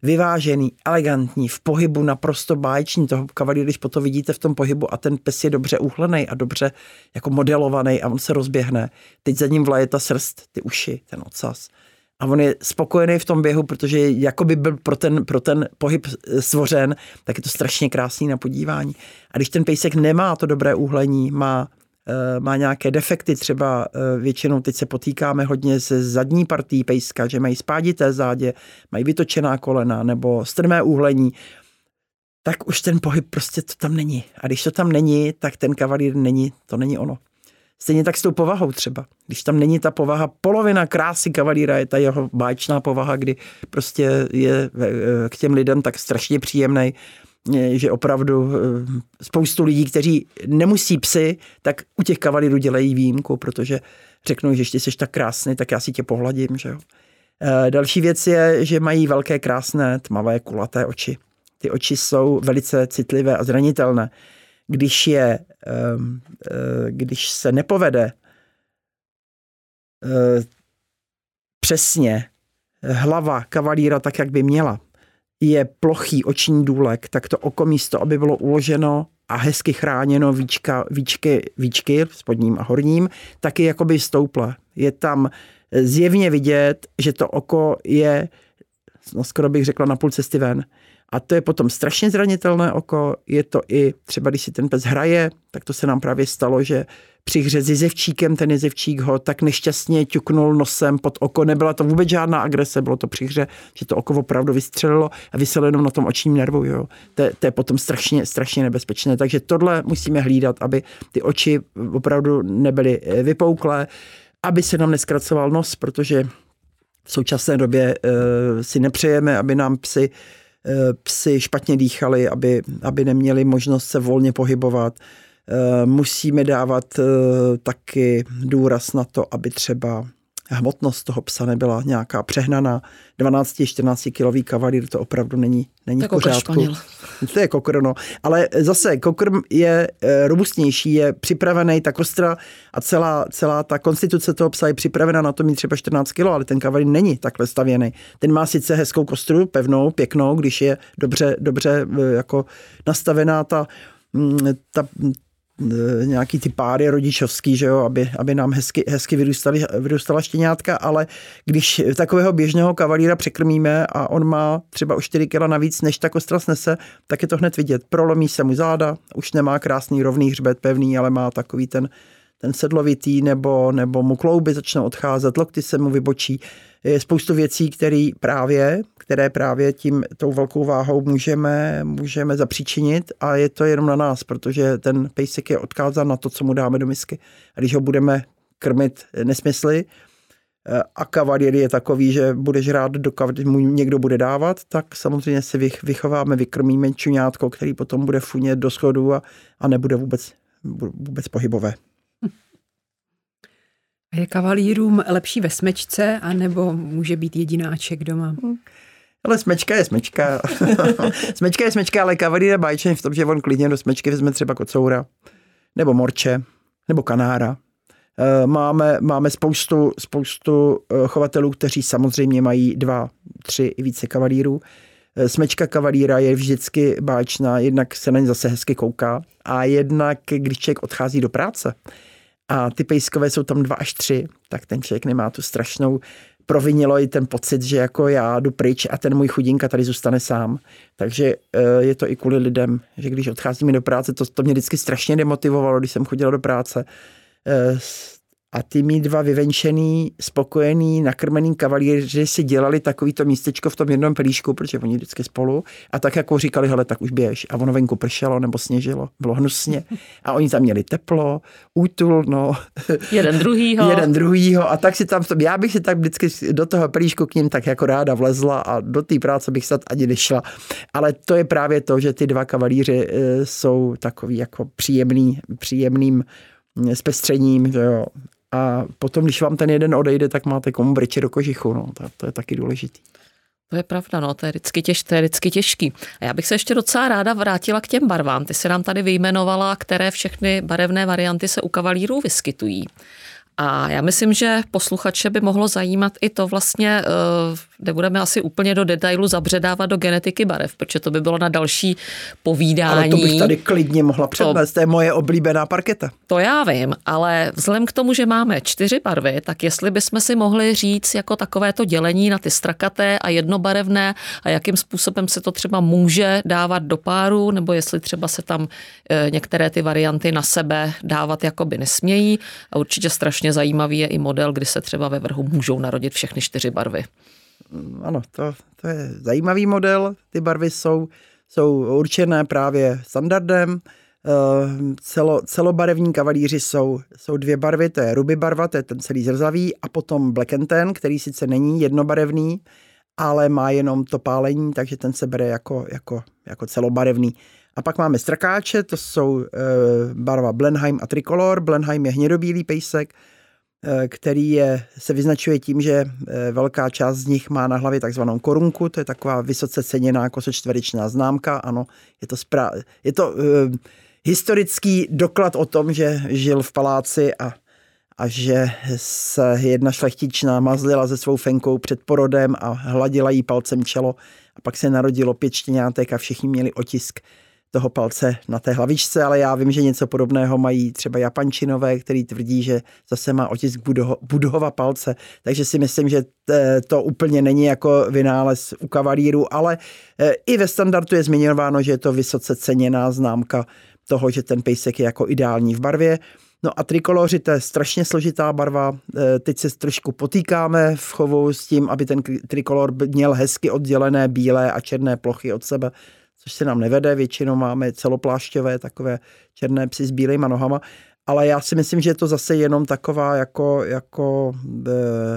vyvážený, elegantní, v pohybu naprosto báječný. Toho kavalíra, když potom vidíte v tom pohybu a ten pes je dobře uhlený a dobře jako modelovaný a on se rozběhne. Teď za ním vlaje ta srst, ty uši, ten ocas a on je spokojený v tom běhu, protože jakoby byl pro ten, pro ten pohyb eh, stvořen, tak je to strašně krásný na podívání. A když ten pejsek nemá to dobré úhlení, má má nějaké defekty, třeba eh, většinou teď se potýkáme hodně se zadní partí pejska, že mají spádité zádě, mají vytočená kolena nebo strmé úhlení, tak už ten pohyb prostě to tam není. A když to tam není, tak ten kavalír není, to není ono. Stejně tak s tou povahou třeba. Když tam není ta povaha, polovina krásy kavalíra je ta jeho báječná povaha, kdy prostě je eh, k těm lidem tak strašně příjemný, eh, že opravdu eh, spoustu lidí, kteří nemusí psy, tak u těch kavalírů dělají výjimku, protože řeknou, že ještě jsi tak krásný, tak já si tě pohladím, že jo. Eh, další věc je, že mají velké, krásné, tmavé, kulaté oči. Ty oči jsou velice citlivé a zranitelné. Když je, ehm, eh, když se nepovede přesně hlava kavalíra tak, jak by měla, je plochý oční důlek, tak to oko místo, aby bylo uloženo a hezky chráněno víčka, víčky, víčky spodním a horním, taky jakoby stouple. Je tam zjevně vidět, že to oko je, no skoro bych řekla, na půl cesty ven. A to je potom strašně zranitelné oko, je to i třeba, když si ten pes hraje, tak to se nám právě stalo, že při hře s jezevčíkem, ten jezevčík ho tak nešťastně ťuknul nosem pod oko. Nebyla to vůbec žádná agrese, bylo to při hře, že to oko opravdu vystřelilo a vyselo jenom na tom očním nervu. Jo. To, to, je potom strašně, strašně nebezpečné. Takže tohle musíme hlídat, aby ty oči opravdu nebyly eh, vypouklé, aby se nám neskracoval nos, protože v současné době e, si nepřejeme, aby nám psy psy špatně dýchali, aby, aby neměli možnost se volně pohybovat. Eh, musíme dávat eh, taky důraz na to, aby třeba hmotnost toho psa nebyla nějaká přehnaná. 12-14 kilový kavalír to opravdu není, není v pořádku. To je kokr, no. Ale zase kokr je eh, robustnější, je připravený, ta kostra a celá, celá ta konstituce toho psa je připravena na to mít třeba 14 kg, ale ten kavalír není takhle stavěný. Ten má sice hezkou kostru, pevnou, pěknou, když je dobře, dobře jako nastavená ta, mm, ta, nějaký ty páry rodičovský, že jo, aby, aby nám hezky, hezky vyrůstali, vyrůstala štěňátka, ale když takového běžného kavalíra překrmíme a on má třeba o 4 kg navíc, než ta kostra snese, tak je to hned vidět. Prolomí se mu záda, už nemá krásný rovný hřbet pevný, ale má takový ten, ten sedlovitý, nebo, nebo mu klouby začnou odcházet, lokty se mu vybočí. Je spoustu věcí, které právě, které právě tím tou velkou váhou můžeme, můžeme zapříčinit a je to jenom na nás, protože ten pejsek je odkázán na to, co mu dáme do misky. A když ho budeme krmit nesmysly, eh, a kavalír je takový, že budeš rád, dokud mu někdo bude dávat, tak samozřejmě si vychováme, vykrmíme čuňátko, který potom bude funět do schodu a, a nebude vůbec, vůbec pohybové. Je kavalírům lepší ve smečce, anebo může být jedináček doma? Ale smečka je smečka. smečka je smečka, ale kavalír je báječný v tom, že on klidně do smečky vezme třeba kocoura, nebo morče, nebo kanára. Eh, máme, máme spoustu, spoustu eh, chovatelů, kteří samozřejmě mají dva, tři i více kavalírů. Eh, smečka kavalíra je vždycky báječná, jednak se na ně zase hezky kouká a jednak, když člověk odchází do práce, a ty pejskové jsou tam dva až tři, tak ten člověk nemá tu strašnou provinilo i ten pocit, že jako já jdu pryč a ten můj chudinka tady zůstane sám. Takže eh, je to i kvůli lidem, že když odcházíme do práce, to, to mě vždycky strašně demotivovalo, když jsem chodila do práce eh, a ty mý dva vyvenčený, spokojený, nakrmený kavalíři si dělali takovýto místečko v tom jednom pelíšku, protože oni vždycky spolu. A tak jako říkali, hele, tak už běž. A ono venku pršelo nebo sněžilo, bylo hnusně. A oni tam měli teplo, útul, no. Jeden druhýho. Jeden druhýho. A tak si tam, já bych si tak vždycky do toho pelíšku k ním tak jako ráda vlezla a do té práce bych snad ani nešla. Ale to je právě to, že ty dva kavalíři eh, jsou takový jako příjemný, příjemným zpestřením, že jo, a potom, když vám ten jeden odejde, tak máte komu breče do kožichu. No. To, to je taky důležitý. To je pravda, no, to je vždycky, těž, to je vždycky těžký. A já bych se ještě docela ráda vrátila k těm barvám. Ty se nám tady vyjmenovala, které všechny barevné varianty se u kavalírů vyskytují. A já myslím, že posluchače by mohlo zajímat i to vlastně, eh, nebudeme asi úplně do detailu zabředávat do genetiky barev, protože to by bylo na další povídání. Ale to bych tady klidně mohla přednést, to, to je moje oblíbená parketa. To já vím, ale vzhledem k tomu, že máme čtyři barvy, tak jestli bychom si mohli říct jako takovéto dělení na ty strakaté a jednobarevné a jakým způsobem se to třeba může dávat do páru, nebo jestli třeba se tam eh, některé ty varianty na sebe dávat jakoby nesmějí. A určitě strašně zajímavý je i model, kdy se třeba ve vrhu můžou narodit všechny čtyři barvy. Ano, to, to je zajímavý model. Ty barvy jsou, jsou určené právě standardem. Eh, celo, celobarevní kavalíři jsou, jsou dvě barvy, to je ruby barva, to je ten celý zrzavý, a potom black and tan, který sice není jednobarevný, ale má jenom to pálení, takže ten se bere jako, jako, jako celobarevný. A pak máme strakáče, to jsou e, barva Blenheim a Tricolor. Blenheim je hnědobílý pejsek, který je, se vyznačuje tím, že velká část z nich má na hlavě takzvanou korunku, to je taková vysoce ceněná kosočtverečná známka, ano, je to, spra- je to uh, historický doklad o tom, že žil v paláci a a že se jedna šlechtičná mazlila se svou fenkou před porodem a hladila jí palcem čelo a pak se narodilo pět štěňátek a všichni měli otisk toho palce na té hlavičce, ale já vím, že něco podobného mají třeba Japančinové, který tvrdí, že zase má otisk Budho, Budhova palce, takže si myslím, že to úplně není jako vynález u kavalíru, ale e, i ve standardu je zmiňováno, že je to vysoce ceněná známka toho, že ten pejsek je jako ideální v barvě. No a trikoloři, to je strašně složitá barva. E, teď se trošku potýkáme v chovu s tím, aby ten trikolor měl hezky oddělené bílé a černé plochy od sebe, což se nám nevede. Většinou máme celoplášťové takové černé psy s bílýma nohama. Ale já si myslím, že je to zase jenom taková jako, jako e,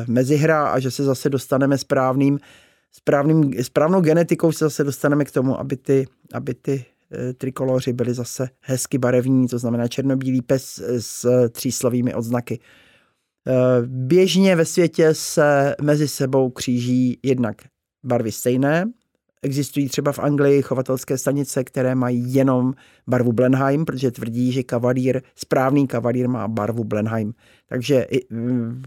mezihra a že se zase dostaneme správným, správným, správnou genetikou se zase dostaneme k tomu, aby ty, aby ty Eh, trikoloři byli zase hezky barevní, to znamená černobílý pes s tříslovými odznaky. Eh, běžně ve světě se mezi sebou kříží jednak barvy stejné. Existují třeba v Anglii chovatelské stanice, které mají jenom barvu Blenheim, protože tvrdí, že kavalír, správný kavalír má barvu Blenheim. Takže mm,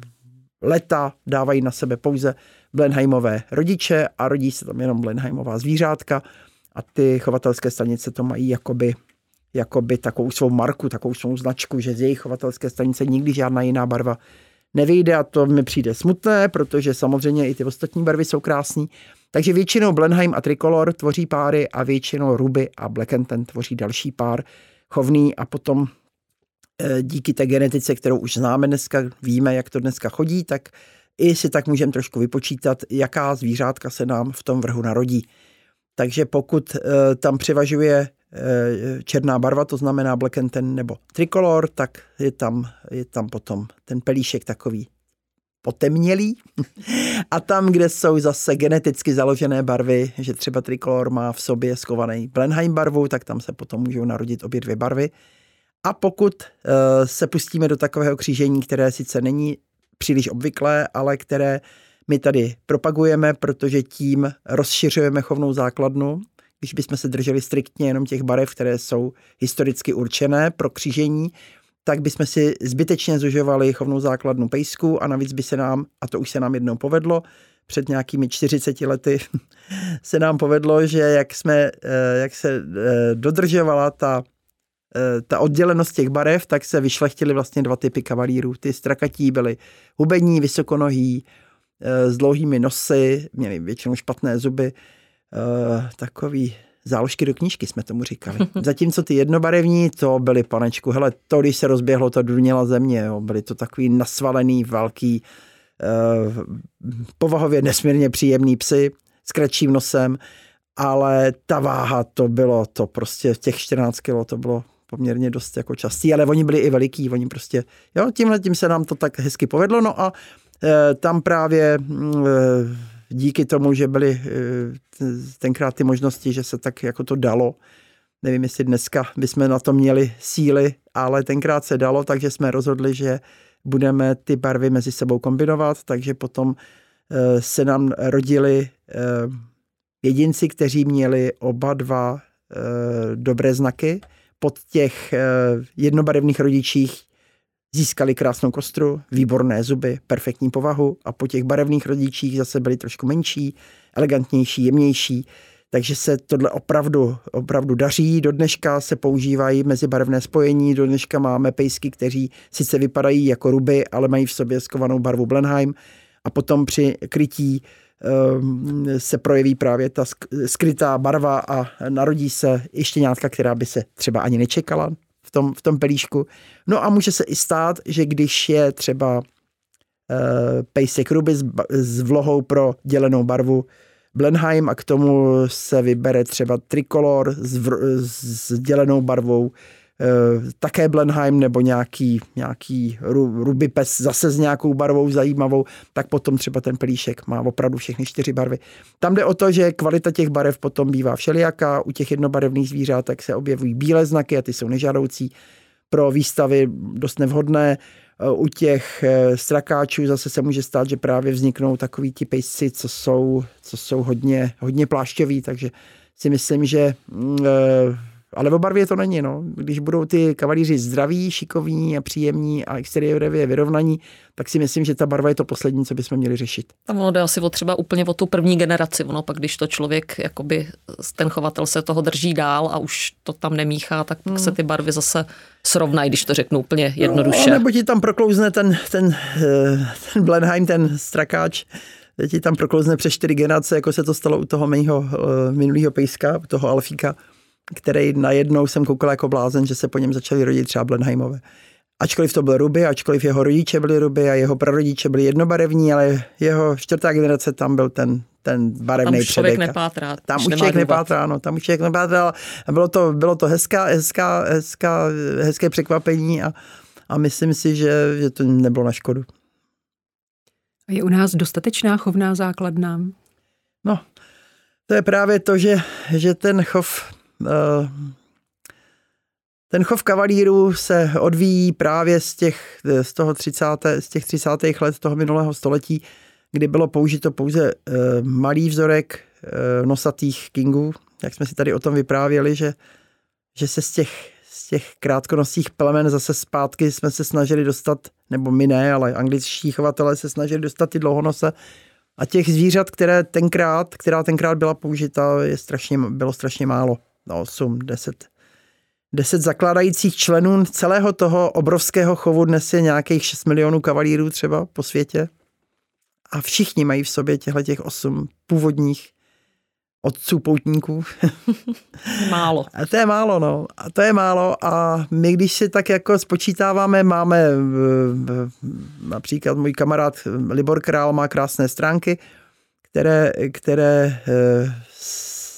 leta dávají na sebe pouze Blenheimové rodiče a rodí se tam jenom Blenheimová zvířátka a ty chovatelské stanice to mají jakoby, jakoby takovou svou marku, takovou svou značku, že z jejich chovatelské stanice nikdy žádná jiná barva nevyjde a to mi přijde smutné, protože samozřejmě i ty ostatní barvy jsou krásné. Takže většinou Blenheim a Tricolor tvoří páry a většinou Ruby a Black Ten tvoří další pár chovný a potom eh, díky té genetice, kterou už známe dneska, víme, jak to dneska chodí, tak i si tak můžeme trošku vypočítat, jaká zvířátka se nám v tom vrhu narodí. Takže pokud eh, tam převažuje černá barva, to znamená black and ten nebo trikolor, tak je tam, je tam potom ten pelíšek takový potemnělý. A tam, kde jsou zase geneticky založené barvy, že třeba trikolor má v sobě skovaný Blenheim barvu, tak tam se potom můžou narodit obě dvě barvy. A pokud uh, se pustíme do takového křížení, které sice není příliš obvyklé, ale které my tady propagujeme, protože tím rozšiřujeme chovnou základnu. Když bychom se drželi striktně jenom těch barev, které jsou historicky určené pro křížení, tak bychom si zbytečně zužovali chovnou základnu pejsku a navíc by se nám, a to už se nám jednou povedlo, před nějakými 40 lety se nám povedlo, že jak, jsme, eh, jak se eh, dodržovala ta, eh, ta oddělenost těch barev, tak se vyšlechtily vlastně dva typy kavalírů. Ty strakatí byly hubení, vysokonohý, s dlouhými nosy, měli většinou špatné zuby, eh, takový záložky do knížky jsme tomu říkali. Zatímco ty jednobarevní, to byly panečku, hele, to, když se rozběhlo, to duněla země, jo. byly to takový nasvalený, velký, uh, povahově nesmírně příjemný psy s kratším nosem, ale ta váha, to bylo, to prostě těch 14 kilo, to bylo poměrně dost jako častý, ale oni byli i veliký, oni prostě, jo, tímhle tím se nám to tak hezky povedlo, no a Eh, tam právě eh, díky tomu, že byly eh, tenkrát ty možnosti, že se tak jako to dalo, nevím, jestli dneska bychom na to měli síly, ale tenkrát se dalo, takže jsme rozhodli, že budeme ty barvy mezi sebou kombinovat, takže potom se nám rodili jedinci, kteří měli oba dva dobré znaky. Pod těch jednobarevných rodičích Získali krásnou kostru, výborné zuby, perfektní povahu a po těch barevných rodičích zase byli trošku menší, elegantnější, jemnější. Takže se tohle opravdu, opravdu daří. Do dneška se používají mezibarevné spojení. Do dneška máme pejsky, kteří sice vypadají jako ruby, ale mají v sobě skovanou barvu Blenheim. A potom při krytí um, se projeví právě ta skrytá barva a narodí se ještě nějaká, která by se třeba ani nečekala v tom, v tom pelíšku. No a může se i stát, že když je třeba uh, pejsek ruby s, s vlohou pro dělenou barvu Blenheim a k tomu se vybere třeba trikolor s, s dělenou barvou také Blenheim nebo nějaký, nějaký ruby pes zase s nějakou barvou zajímavou, tak potom třeba ten pelíšek má opravdu všechny čtyři barvy. Tam jde o to, že kvalita těch barev potom bývá všelijaká, u těch jednobarevných zvířátek se objevují bílé znaky a ty jsou nežádoucí pro výstavy dost nevhodné. u těch eh, strakáčů zase se může stát, že právě vzniknou takový ti pejsci, co jsou, co jsou hodně, hodně plášťoví, takže si myslím, že mm, eh, ale o barvě to není. No. Když budou ty kavalíři zdraví, šikovní a příjemní a exteriorově vyrovnaní, tak si myslím, že ta barva je to poslední, co bychom měli řešit. Tam ono jde asi o třeba úplně o tu první generaci. Ono pak, když to člověk, jakoby ten chovatel se toho drží dál a už to tam nemíchá, tak pak hmm. se ty barvy zase srovnají, když to řeknu úplně jednoduše. No, nebo ti tam proklouzne ten, ten, eh, ten Blenheim, ten strakáč, ti tam proklouzne přes čtyři generace, jako se to stalo u toho mého eh, minulého pejska, u toho Alfíka který najednou jsem koukal jako blázen, že se po něm začali rodit třeba Blenheimové. Ačkoliv to byl Ruby, ačkoliv jeho rodiče byli Ruby a jeho prarodiče byli jednobarevní, ale jeho čtvrtá generace tam byl ten, ten barevný Tam už člověk nepátrá. Tam už člověk nepátrá, no, tam už člověk nepátrá. Bylo to, bylo to hezká, hezká, hezká, hezké překvapení a, a myslím si, že, že to nebylo na škodu. A je u nás dostatečná chovná základna? No, to je právě to, že, že ten chov ten chov kavalíru se odvíjí právě z těch, z toho 30, z těch 30. let toho minulého století, kdy bylo použito pouze eh, malý vzorek eh, nosatých kingů, jak jsme si tady o tom vyprávěli, že, že se z těch, z těch krátkonosých plemen zase zpátky jsme se snažili dostat, nebo my ne, ale angličtí chovatelé se snažili dostat ty dlouhonose, a těch zvířat, které tenkrát, která tenkrát byla použita, je strašně, bylo strašně málo 8, 10, 10 zakládajících členů celého toho obrovského chovu. Dnes je nějakých 6 milionů kavalírů třeba po světě. A všichni mají v sobě těchto těch 8 původních otců poutníků. málo. A to je málo, no. A to je málo a my, když si tak jako spočítáváme, máme například můj kamarád Libor Král má krásné stránky, které, které eh,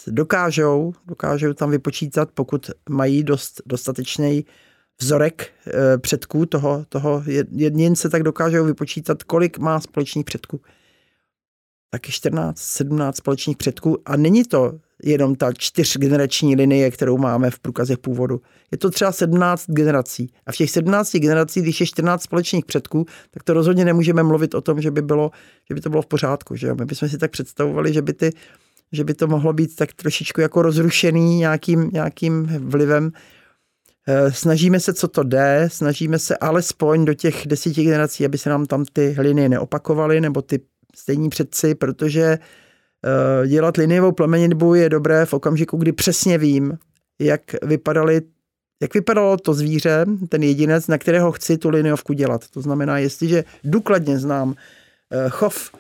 dokážou, dokážou tam vypočítat, pokud mají dost, dostatečný vzorek e, předků toho, toho jedince, tak dokážou vypočítat, kolik má společných předků. Taky 14, 17 společných předků. A není to jenom ta čtyřgenerační linie, kterou máme v průkazech původu. Je to třeba 17 generací. A v těch 17 generacích, když je 14 společných předků, tak to rozhodně nemůžeme mluvit o tom, že by, bylo, že by to bylo v pořádku. Že? My bychom si tak představovali, že by ty že by to mohlo být tak trošičku jako rozrušený nějakým, nějakým vlivem. Eh, snažíme se, co to jde, snažíme se alespoň do těch desíti generací, aby se nám tam ty linie neopakovaly, nebo ty stejní předci, protože eh, dělat liniovou plemenitbu je dobré v okamžiku, kdy přesně vím, jak vypadaly jak vypadalo to zvíře, ten jedinec, na kterého chci tu liniovku dělat. To znamená, jestliže důkladně znám eh, chov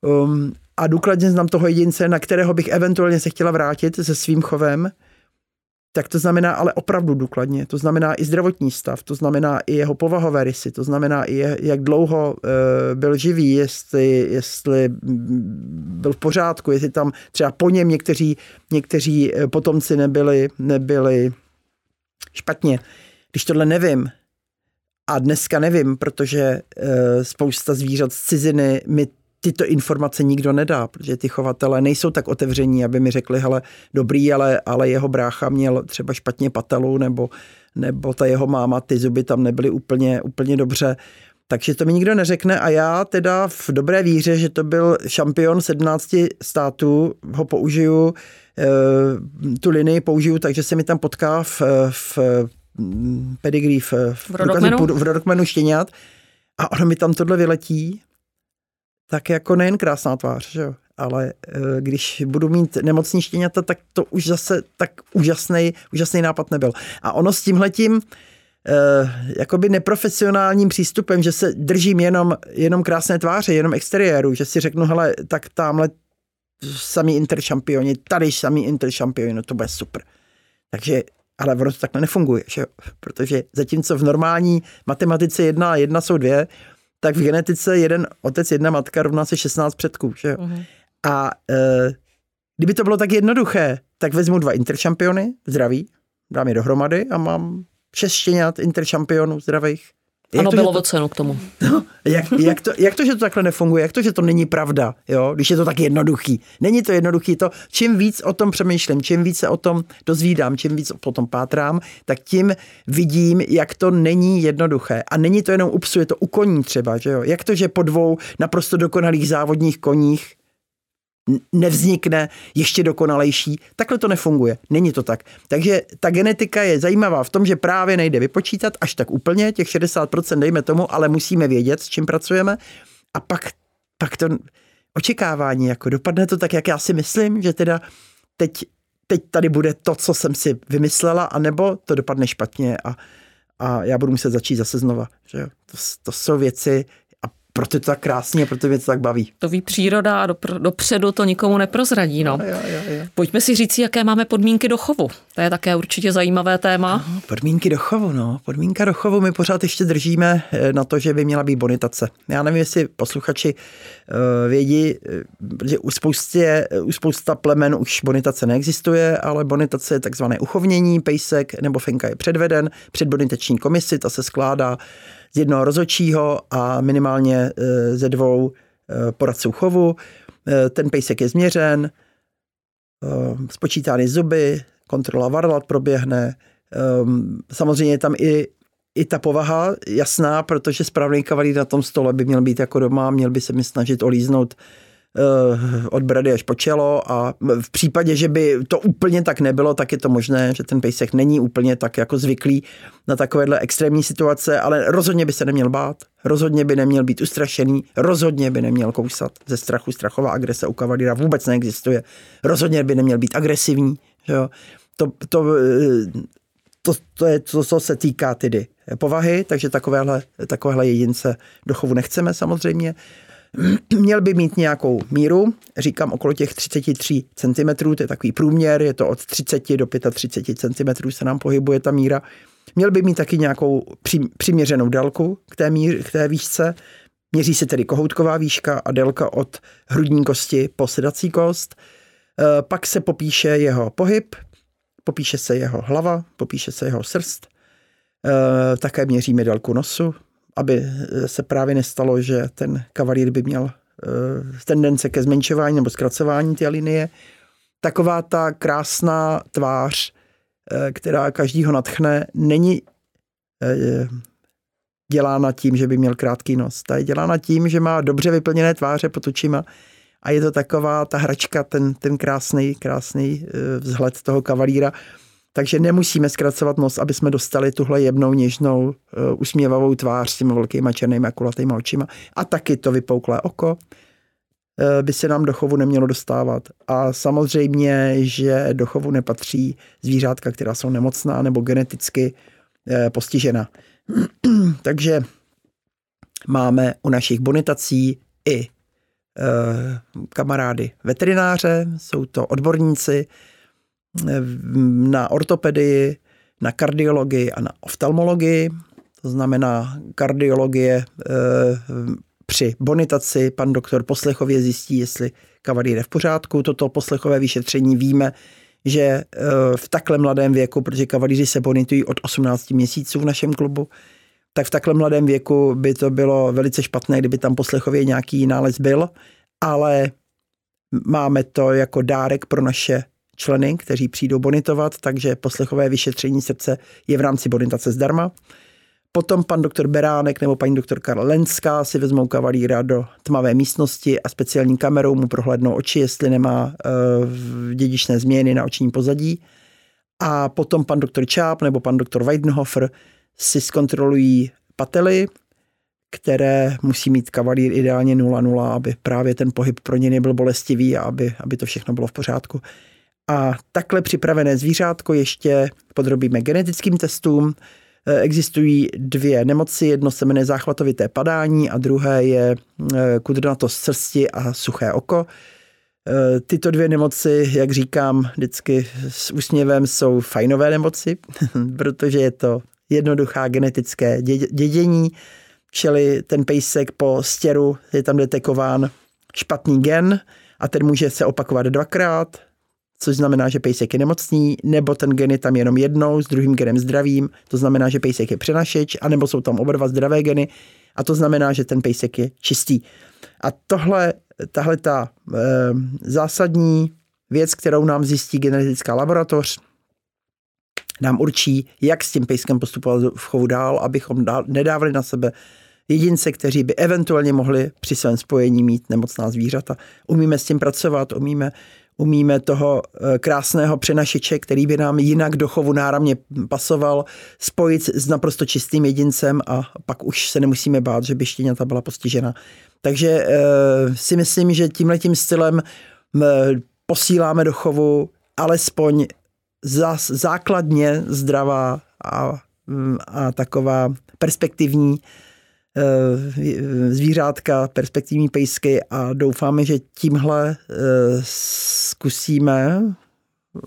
um, a důkladně znám toho jedince, na kterého bych eventuálně se chtěla vrátit se svým chovem, tak to znamená ale opravdu důkladně. To znamená i zdravotní stav, to znamená i jeho povahové rysy, to znamená i jak dlouho e, byl živý, jestli, jestli byl v pořádku, jestli tam třeba po něm někteří, někteří e, potomci nebyli, nebyli špatně. Když tohle nevím, a dneska nevím, protože e, spousta zvířat z ciziny mi tyto informace nikdo nedá, protože ty chovatele nejsou tak otevření, aby mi řekli, hele, dobrý, ale, ale jeho brácha měl třeba špatně patelu, nebo, nebo ta jeho máma, ty zuby tam nebyly úplně, úplně dobře. Takže to mi nikdo neřekne a já teda v dobré víře, že to byl šampion 17 států, ho použiju, eh, tu linii použiju, takže se mi tam potká v, v pedigree, v, v, v rodokmenu štěňat. A ono mi tam tohle vyletí tak jako nejen krásná tvář, že jo? ale eh, když budu mít nemocní štěňata, tak to už zase tak úžasný, úžasný nápad nebyl. A ono s tímhletím eh, jakoby neprofesionálním přístupem, že se držím jenom, jenom krásné tváře, jenom exteriéru, že si řeknu, hele, tak tamhle samý interšampioni, tady samý interšampioni, no to bude super. Takže ale ono to takhle nefunguje, že protože zatímco v normální matematice jedna a jedna jsou dvě, tak v genetice jeden otec, jedna matka rovná se 16 předků. Že jo? Uh-huh. A e, kdyby to bylo tak jednoduché, tak vezmu dva interšampiony, zdraví, dám je dohromady a mám šest štěňat interšampionů zdravých. Jak ano, to, bylo to, cenu k tomu. No, jak, jak, to, jak to, že to takhle nefunguje? Jak to, že to není pravda? Jo? Když je to tak jednoduchý. Není to jednoduchý. To, čím víc o tom přemýšlím, čím víc se o tom dozvídám, čím víc o tom pátrám, tak tím vidím, jak to není jednoduché. A není to jenom u psu, je to u koní třeba. Že jo? Jak to, že po dvou naprosto dokonalých závodních koních nevznikne ještě dokonalejší. Takhle to nefunguje. Není to tak. Takže ta genetika je zajímavá v tom, že právě nejde vypočítat až tak úplně, těch 60% dejme tomu, ale musíme vědět, s čím pracujeme. A pak, pak to očekávání, jako dopadne to tak, jak já si myslím, že teda teď, teď tady bude to, co jsem si vymyslela, anebo to dopadne špatně a, a já budu muset začít zase znova. Že To, to jsou věci, proto je to tak krásně, proto mě to tak baví. To ví příroda a dopředu to nikomu neprozradí. No. Jo, jo, jo. Pojďme si říct, jaké máme podmínky do chovu. To je také určitě zajímavé téma. No, podmínky do chovu, no. Podmínka do chovu, my pořád ještě držíme eh, na to, že by měla být bonitace. Já nevím, jestli posluchači uh, vědí, eh, že u, spoustě, u spousta plemen už bonitace neexistuje, ale bonitace je takzvané uchovnění, pejsek nebo fenka je předveden před bonitační komisi, ta se skládá z jednoho rozočího a minimálně e, ze dvou e, poradců chovu. E, ten pejsek je změřen, spočítány zuby, kontrola varlat proběhne. Samozřejmě je tam i, i ta povaha jasná, protože správný kavalír na tom stole by měl být jako doma, měl by se mi snažit olíznout Eh, od brady až po čelo a v případě, že by to úplně tak nebylo, tak je to možné, že ten pejsek není úplně tak jako zvyklý na takovéhle extrémní situace, ale rozhodně by se neměl bát, rozhodně by neměl být ustrašený, rozhodně by neměl kousat ze strachu. Strachová agrese u kavalíra vůbec neexistuje. Rozhodně by neměl být agresivní. Že jo? To, to, eh, to, to je to, co se týká tedy povahy, takže takovéhle, takovéhle jedince do chovu nechceme samozřejmě. Měl by mít nějakou míru, říkám okolo těch 33 cm, to je takový průměr, je to od 30 do 35 cm se nám pohybuje ta míra. Měl by mít taky nějakou přiměřenou délku k té, k té výšce. Měří se tedy kohoutková výška a délka od hrudní kosti po sedací kost. E, pak se popíše jeho pohyb, popíše se jeho hlava, popíše se jeho srst. E, také měříme délku nosu, aby se právě nestalo, že ten kavalír by měl eh, tendence ke zmenšování nebo zkracování té linie. Taková ta krásná tvář, eh, která každýho natchne, není eh, dělána tím, že by měl krátký nos. Ta je dělána tím, že má dobře vyplněné tváře pod očima a je to taková ta hračka, ten, ten krásný, krásný vzhled toho kavalíra, takže nemusíme zkracovat nos, aby jsme dostali tuhle jemnou, něžnou, uh, usměvavou tvář s těmi velkýma černými kulatýma očima. A taky to vypouklé oko uh, by se nám do chovu nemělo dostávat. A samozřejmě, že do chovu nepatří zvířátka, která jsou nemocná nebo geneticky uh, postižena. Takže máme u našich bonitací i kamarády veterináře, jsou to odborníci, na ortopedii, na kardiologii a na oftalmologii. To znamená kardiologie eh, při bonitaci pan doktor poslechově zjistí, jestli kavalír je v pořádku. Toto poslechové vyšetření víme, že eh, v takhle mladém věku, protože kavalíři se bonitují od 18 měsíců v našem klubu, tak v takhle mladém věku by to bylo velice špatné, kdyby tam poslechově nějaký nález byl, ale máme to jako dárek pro naše členy, kteří přijdou bonitovat, takže poslechové vyšetření srdce je v rámci bonitace zdarma. Potom pan doktor Beránek nebo paní doktorka Lenská si vezmou kavalíra do tmavé místnosti a speciální kamerou mu prohlédnou oči, jestli nemá uh, dědičné změny na oční pozadí. A potom pan doktor Čáp nebo pan doktor Weidenhofer si zkontrolují pately, které musí mít kavalír ideálně 0,0, aby právě ten pohyb pro ně nebyl bolestivý a aby, aby to všechno bylo v pořádku. A takhle připravené zvířátko ještě podrobíme genetickým testům. E, existují dvě nemoci, jedno se jmenuje záchvatovité padání a druhé je e, kudrnatost srsti a suché oko. E, tyto dvě nemoci, jak říkám vždycky s úsměvem, jsou fajnové nemoci, protože je to jednoduchá genetické dědění, čili ten pejsek po stěru je tam detekován špatný gen a ten může se opakovat dvakrát, což znamená, že pejsek je nemocný, nebo ten gen je tam jenom jednou s druhým genem zdravým, to znamená, že pejsek je přenašeč, anebo jsou tam oba dva zdravé geny a to znamená, že ten pejsek je čistý. A tohle, tahle ta e, zásadní věc, kterou nám zjistí genetická laboratoř, nám určí, jak s tím pejskem postupovat v chovu dál, abychom dál, nedávali na sebe jedince, kteří by eventuálně mohli při svém spojení mít nemocná zvířata. Umíme s tím pracovat, umíme, umíme toho eh, krásného přenašiče, který by nám jinak do chovu náramně pasoval, spojit s naprosto čistým jedincem a pak už se nemusíme bát, že by štěňata byla postižena. Takže e, si myslím, že tímhletím stylem posíláme do chovu alespoň zás, základně zdravá a, a taková perspektivní Eh, zvířátka, perspektivní pejsky a doufáme, že tímhle eh, zkusíme, eh,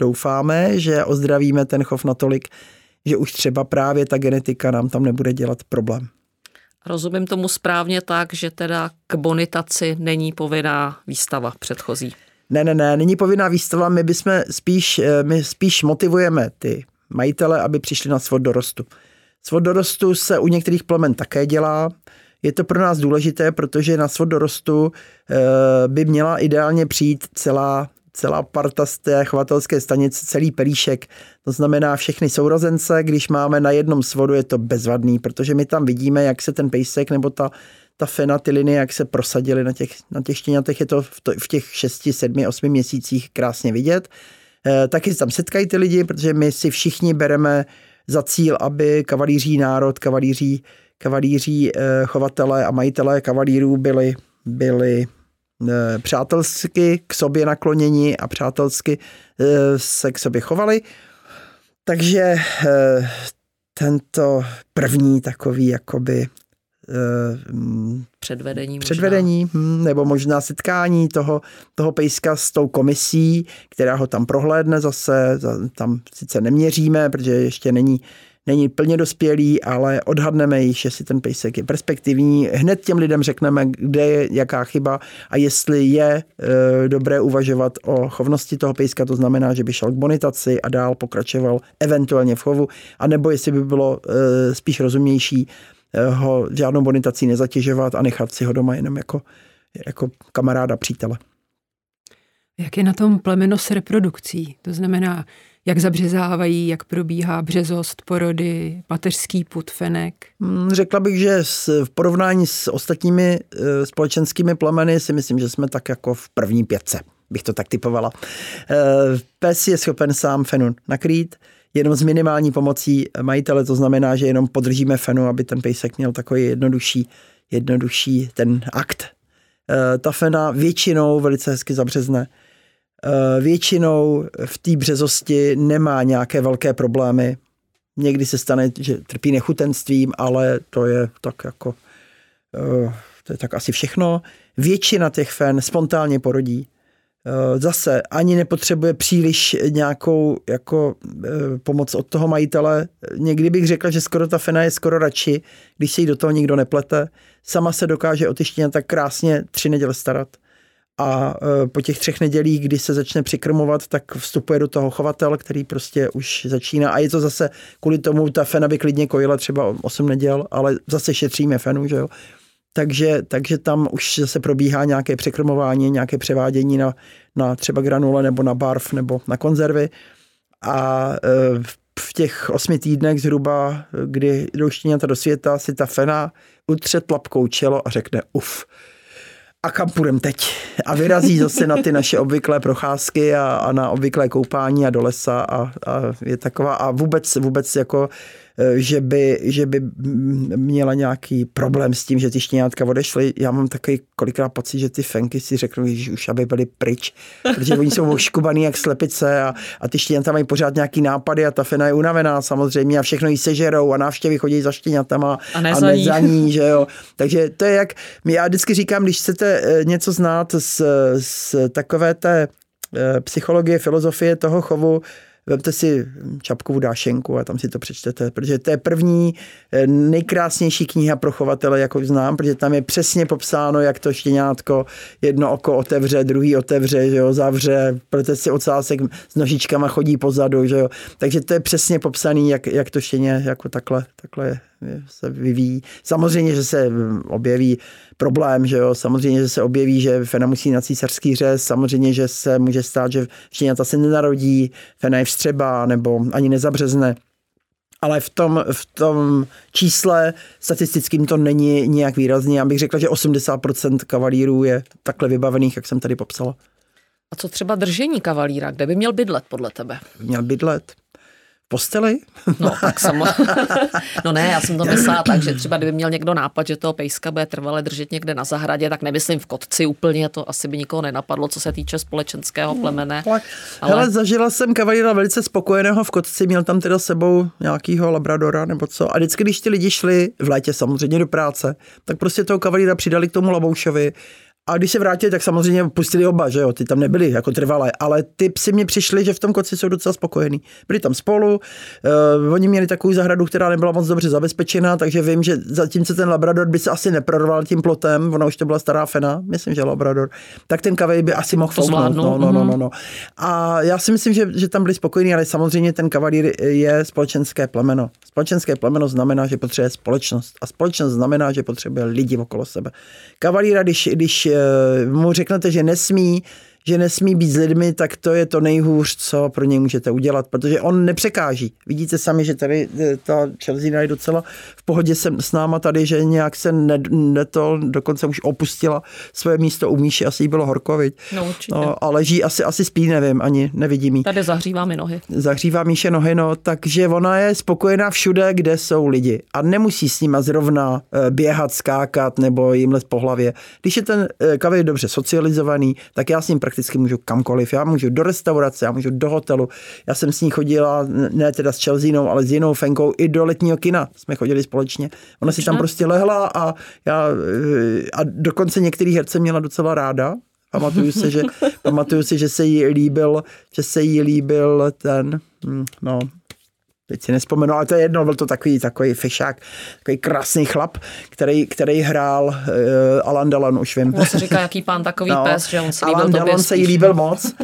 doufáme, že ozdravíme ten chov natolik, že už třeba právě ta genetika nám tam nebude dělat problém. Rozumím tomu správně tak, že teda k bonitaci není povinná výstava předchozí. Ne, ne, ne, není povinná výstava, my bychom spíš, my spíš motivujeme ty majitele, aby přišli na svod dorostu. Svod dorostu se u některých plemen také dělá. Je to pro nás důležité, protože na svod dorostu eh, by měla ideálně přijít celá celá parta z té chovatelské stanice, celý pelíšek. To znamená všechny sourozence, když máme na jednom svodu, je to bezvadný, protože my tam vidíme, jak se ten pejsek nebo ta, ta fena, ty linie, jak se prosadily na těch, na těch štěňatech, je to v, to v těch 6, 7, 8 měsících krásně vidět. E, taky tam setkají ty lidi, protože my si všichni bereme za cíl, aby kavalíří národ, kavalíří, kavalíří eh, chovatelé a majitelé kavalírů byli, byli eh, přátelsky k sobě nakloněni a přátelsky eh, se k sobě chovali. Takže tento první takový jakoby předvedení, předvedení možná. Hm, nebo možná setkání toho, toho pejska s tou komisí, která ho tam prohlédne zase, tam sice neměříme, protože ještě není, není plně dospělý, ale odhadneme již, jestli ten pejsek je perspektivní. Hned těm lidem řekneme, kde je jaká chyba a jestli je e, dobré uvažovat o chovnosti toho pejska, to znamená, že by šel k bonitaci a dál pokračoval eventuálně v chovu, anebo jestli by bylo e, spíš rozumnější ho žádnou bonitací nezatěžovat a nechat si ho doma jenom jako, jako kamaráda, přítele. Jak je na tom plemeno s reprodukcí? To znamená, jak zabřezávají, jak probíhá březost, porody, pateřský put, fenek? Hmm, řekla bych, že v porovnání s ostatními e, společenskými plemeny si myslím, že jsme tak jako v první pětce, bych to tak typovala. E, pes je schopen sám fenu nakrýt, jenom s minimální pomocí majitele, to znamená, že jenom podržíme fenu, aby ten pejsek měl takový jednodušší, jednodušší ten akt. E, ta fena většinou velice hezky zabřezne. E, většinou v té březosti nemá nějaké velké problémy. Někdy se stane, že trpí nechutenstvím, ale to je tak jako, e, to je tak asi všechno. Většina těch fen spontánně porodí. Eh, zase ani nepotřebuje příliš nějakou jako eh, pomoc od toho majitele. Někdy bych řekla, že skoro ta fena je skoro radši, když se jí do toho nikdo neplete. Sama se dokáže o ty tak krásně tři neděle starat. A eh, po těch třech nedělích, kdy se začne přikrmovat, tak vstupuje do toho chovatel, který prostě už začíná. A je to zase kvůli tomu, ta fena by klidně kojila třeba 8 neděl, ale zase šetříme fenu, že jo takže, takže tam už zase probíhá nějaké překrmování, nějaké převádění na, na třeba granule nebo na barv nebo na konzervy. A e, v těch osmi týdnech zhruba, kdy jdou štěňata do světa, si ta fena utře tlapkou čelo a řekne uf, a kam půjdem teď? A vyrazí zase na ty naše obvyklé procházky a, a na obvyklé koupání a do lesa a, a je taková a vůbec, vůbec jako že by, že by měla nějaký problém s tím, že ty štěňátka odešly. Já mám takový kolikrát pocit, že ty fenky si řeknou, že už aby byly pryč, protože oni jsou oškubaný jak slepice a, a ty štěňata mají pořád nějaký nápady a ta fena je unavená samozřejmě a všechno jí sežerou a návštěvy chodí za štěňatama a ne, a za, ne za ní, že jo. Takže to je jak, já vždycky říkám, když chcete eh, něco znát z, z takové té eh, psychologie, filozofie toho chovu, Vemte si Čapkovu dášenku a tam si to přečtete, protože to je první eh, nejkrásnější kniha pro chovatele, jako znám, protože tam je přesně popsáno, jak to štěňátko jedno oko otevře, druhý otevře, že jo, zavře, protože si ocásek s nožičkama chodí pozadu, že jo. Takže to je přesně popsaný, jak, jak to štěně jako takhle, takhle se vyvíjí. Samozřejmě, že se objeví problém, že jo, samozřejmě, že se objeví, že Fena musí na císařský řez, samozřejmě, že se může stát, že štěňata se nenarodí, Fena je vstřeba nebo ani nezabřezne ale v tom, v tom čísle statistickým to není nějak výrazně. Já bych řekla, že 80% kavalírů je takhle vybavených, jak jsem tady popsala. A co třeba držení kavalíra? Kde by měl bydlet podle tebe? Měl bydlet posteli? No, tak samo. no ne, já jsem to myslela tak, že třeba kdyby měl někdo nápad, že toho pejska bude trvale držet někde na zahradě, tak nemyslím v kotci úplně, to asi by nikoho nenapadlo, co se týče společenského plemene. Ale, ale... Hele, zažila jsem kavalíra velice spokojeného v kotci, měl tam teda sebou nějakýho labradora nebo co. A vždycky, když ti lidi šli v létě samozřejmě do práce, tak prostě toho kavalíra přidali k tomu laboušovi a když se vrátili, tak samozřejmě pustili oba, že jo, ty tam nebyli jako trvalé, ale ty psy mi přišli, že v tom koci jsou docela spokojení. Byli tam spolu, uh, oni měli takovou zahradu, která nebyla moc dobře zabezpečena, takže vím, že zatímco ten Labrador by se asi neprorval tím plotem, ona už to byla stará fena, myslím, že Labrador, tak ten kavej by asi mohl fouknout. No, no, no, no, no. A já si myslím, že, že tam byli spokojení, ale samozřejmě ten kavalír je společenské plemeno. Společenské plemeno znamená, že potřebuje společnost. A společnost znamená, že potřebuje lidi okolo sebe. Kavalíra, když, když mu řeknete, že nesmí že nesmí být s lidmi, tak to je to nejhůř, co pro něj můžete udělat, protože on nepřekáží. Vidíte sami, že tady eh, ta Chelsea je docela v pohodě jsem s náma tady, že nějak se ne, ne to, dokonce už opustila své místo u Míši, asi jí bylo horko, viď? No určitě. No, a leží, asi, asi spí, nevím, ani nevidím jí. Tady zahřívá mi nohy. Zahřívá Míše nohy, no, takže ona je spokojená všude, kde jsou lidi a nemusí s nima zrovna eh, běhat, skákat nebo jim les po hlavě. Když je ten eh, kavej dobře socializovaný, tak já s ním prakticky můžu kamkoliv. Já můžu do restaurace, já můžu do hotelu. Já jsem s ní chodila, ne teda s Chelseanou, ale s jinou Fenkou, i do letního kina jsme chodili společně. Ona si tam prostě lehla a já eh, a dokonce některý herce měla docela ráda. Pamatuju si, že, pamatuju si, že se jí líbil, že se jí líbil ten, hm, no, teď si nespomenu, ale to je jedno, byl to takový, takový fešák, takový krásný chlap, který, který hrál uh, Alan Delon, už vím. To se říká, jaký pán takový no, pes, že on se líbil Alan Delon se jí líbil moc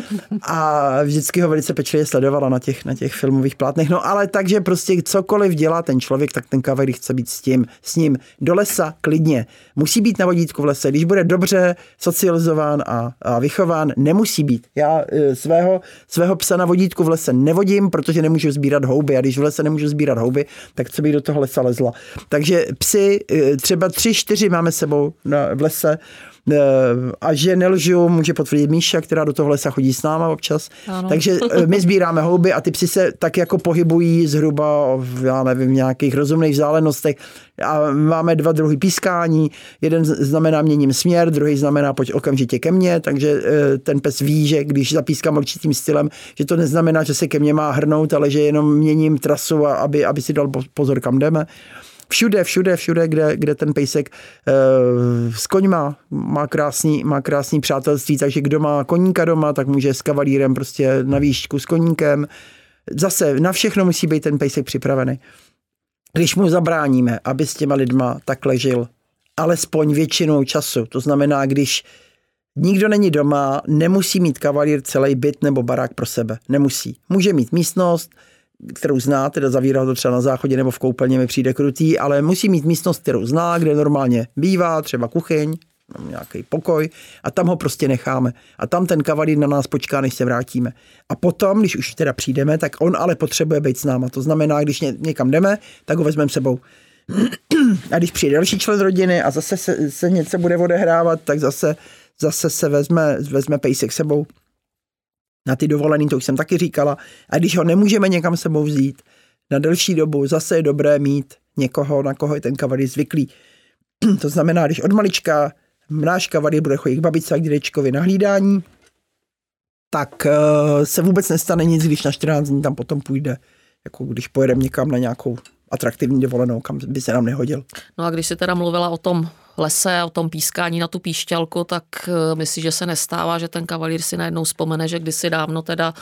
a vždycky ho velice pečlivě sledovala na těch, na těch filmových plátnech. No ale takže prostě cokoliv dělá ten člověk, tak ten kavery chce být s tím, s ním do lesa klidně. Musí být na vodítku v lese. Když bude dobře socializován a, a vychován, nemusí být. Já uh, svého, svého psa na vodítku v lese nevodím, protože nemůžu sbírat houby a když v lese nemůžu sbírat houby, tak co bych do toho lesa lezla. Takže psy, eh, třeba tři, čtyři máme sebou v lese, a že nelžu, může potvrdit Míša, která do toho lesa chodí s náma občas. Ano. Takže eh, my sbíráme houby a ty psy se tak jako pohybují zhruba v, já nevím, v nějakých rozumných vzdálenostech a máme dva druhy pískání. Jeden znamená měním směr, druhý znamená pojď okamžitě ke mně, takže eh, ten pes ví, že když zapískám určitým stylem, že to neznamená, že se ke mně má hrnout, ale že jenom měním trasu, aby, aby si dal pozor, kam jdeme všude, všude, všude, kde, kde ten pejsek e, s koňma má krásný, má krásný přátelství, takže kdo má koníka doma, tak může s kavalírem prostě na výšku s koníkem. Zase na všechno musí být ten pejsek připravený když mu zabráníme, aby s těma lidma takhle žil, alespoň většinou času, to znamená, když nikdo není doma, nemusí mít kavalír celý byt nebo barák pro sebe. Nemusí. Může mít místnost, kterou zná, teda zavírá to třeba na záchodě nebo v koupelně mi přijde krutý, ale musí mít místnost, kterou zná, kde normálně bývá, třeba kuchyň, nějaký pokoj a tam ho prostě necháme. A tam ten kavalír na nás počká, než se vrátíme. A potom, když už teda přijdeme, tak on ale potřebuje být s náma. To znamená, když ně, někam jdeme, tak ho vezmeme sebou. A když přijde další člen rodiny a zase se, se něco bude odehrávat, tak zase, zase se vezme, vezme pejsek sebou na ty dovolený, to už jsem taky říkala. A když ho nemůžeme někam sebou vzít na delší dobu, zase je dobré mít někoho, na koho je ten kavalír zvyklý. to znamená, když od malička náš kavalír bude chodit k babice a k dědečkovi na hlídání, tak uh, se vůbec nestane nic, když na 14 dní tam potom půjde, jako když pojedeme někam na nějakou atraktivní dovolenou, kam by se nám nehodil. No a když si teda mluvila o tom lese a o tom pískání na tu píšťalku, tak eh, myslím, že se nestává, že ten kavalír si najednou vzpomene, že kdysi dávno teda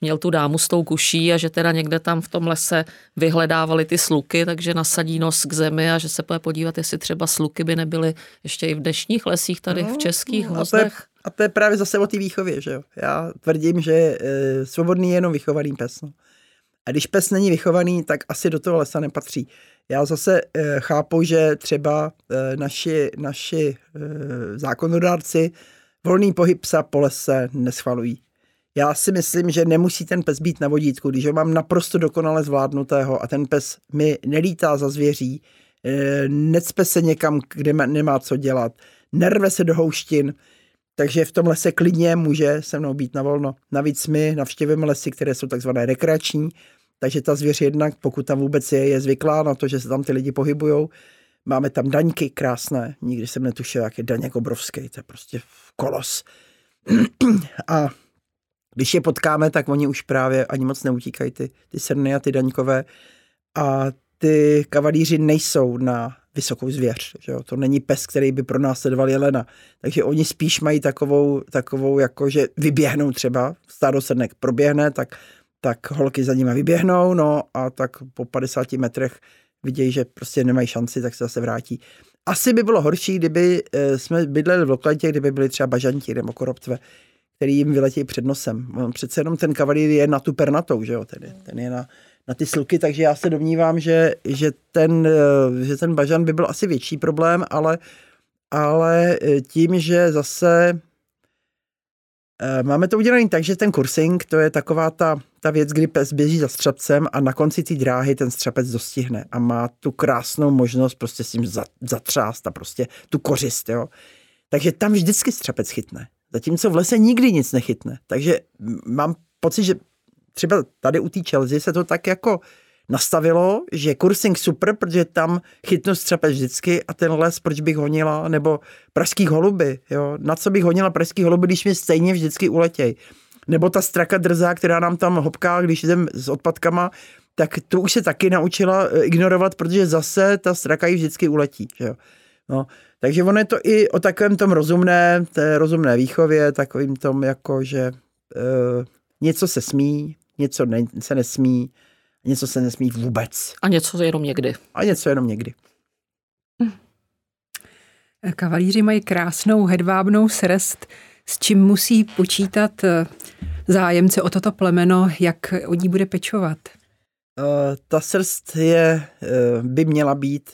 měl tu dámu s tou kuší a že teda někde tam v tom lese vyhledávali ty sluky, takže nasadí nos k zemi a že se bude podívat, jestli třeba sluky by nebyly ještě i v dnešních lesích tady no, v českých no, hvozdech. A to je právě zase o té výchově, že jo. Já tvrdím, že e, svobodný je jenom vychovaný pes. No. A když pes není vychovaný, tak asi do toho lesa nepatří. Já zase e, chápu, že třeba e, naši, naši e, zákonodárci volný pohyb psa po lese neschvalují. Já si myslím, že nemusí ten pes být na vodítku, když ho mám naprosto dokonale zvládnutého a ten pes mi nelítá za zvěří, necpe se někam, kde nemá co dělat, nerve se do houštin, takže v tom lese klidně může se mnou být na volno. Navíc my navštěvujeme lesy, které jsou takzvané rekreační, takže ta zvěř jednak, pokud tam vůbec je, je zvyklá na to, že se tam ty lidi pohybujou. Máme tam daňky krásné, nikdy jsem netušil, jak je daněk obrovský, to je prostě kolos. a když je potkáme, tak oni už právě ani moc neutíkají, ty, ty srny a ty daňkové. A ty kavalíři nejsou na vysokou zvěř. Že jo? To není pes, který by pro nás sledoval jelena. Takže oni spíš mají takovou, takovou jako, že vyběhnou třeba, stádo srnek proběhne, tak, tak holky za nimi vyběhnou, no a tak po 50 metrech vidějí, že prostě nemají šanci, tak se zase vrátí. Asi by bylo horší, kdyby eh, jsme bydleli v lokalitě, kdyby byli třeba bažanti nebo korobtve, který jim vyletí před nosem. Přece jenom ten kavalír je na tu pernatou, že jo, tedy. Ten je na, na ty sluky, takže já se domnívám, že, že, ten, eh, že ten bažan by byl asi větší problém, ale, ale eh, tím, že zase eh, máme to udělané tak, že ten kursing, to je taková ta, ta věc, kdy pes běží za střepcem a na konci té dráhy ten střepec dostihne a má tu krásnou možnost prostě s tím zatřást a prostě tu kořist, jo. Takže tam vždycky střepec chytne. Zatímco v lese nikdy nic nechytne. Takže mám pocit, že třeba tady u té Chelsea se to tak jako nastavilo, že kursing super, protože tam chytnu střepe vždycky a ten les, proč bych honila, nebo pražský holuby, jo, na co bych honila pražský holuby, když mi stejně vždycky uletěj. Nebo ta straka drzá, která nám tam hopká, když jdem s odpadkama, tak tu už se taky naučila eh, ignorovat, protože zase ta straka jí vždycky uletí. Že jo. No, takže ono je to i o takovém tom rozumné, té rozumné výchově, takovým tom jako, že e, něco se smí, něco ne, se nesmí, něco se nesmí vůbec. A něco jenom někdy. A něco jenom někdy. Kavalíři mají krásnou hedvábnou srst, s čím musí počítat eh, zájemce o toto plemeno, jak o ní bude pečovat? Uh, ta srst je, uh, by měla být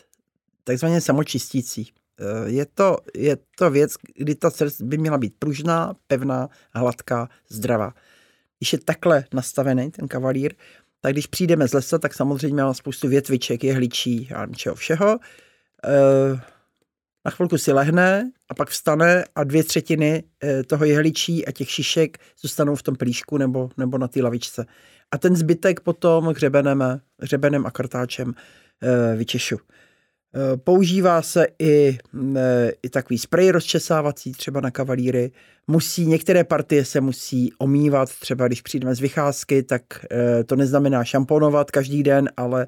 takzvaně samočistící. Uh, je to, je to věc, kdy ta srst by měla být pružná, pevná, hladká, zdravá. Když je takhle nastavený ten kavalír, tak když přijdeme z lesa, tak samozřejmě má spoustu větviček, jehličí a čeho všeho. E, na chvilku si lehne a pak vstane a dvě třetiny e, toho jehličí a těch šišek zůstanou v tom plíšku nebo, nebo na té lavičce. A ten zbytek potom hřebenem, hřebenem a kartáčem e, vyčešu. Eh, používá se i, mm, eh, i takový sprej rozčesávací třeba na kavalíry. Musí, některé partie se musí omývat, třeba když přijdeme z vycházky, tak eh, to neznamená šamponovat každý den, ale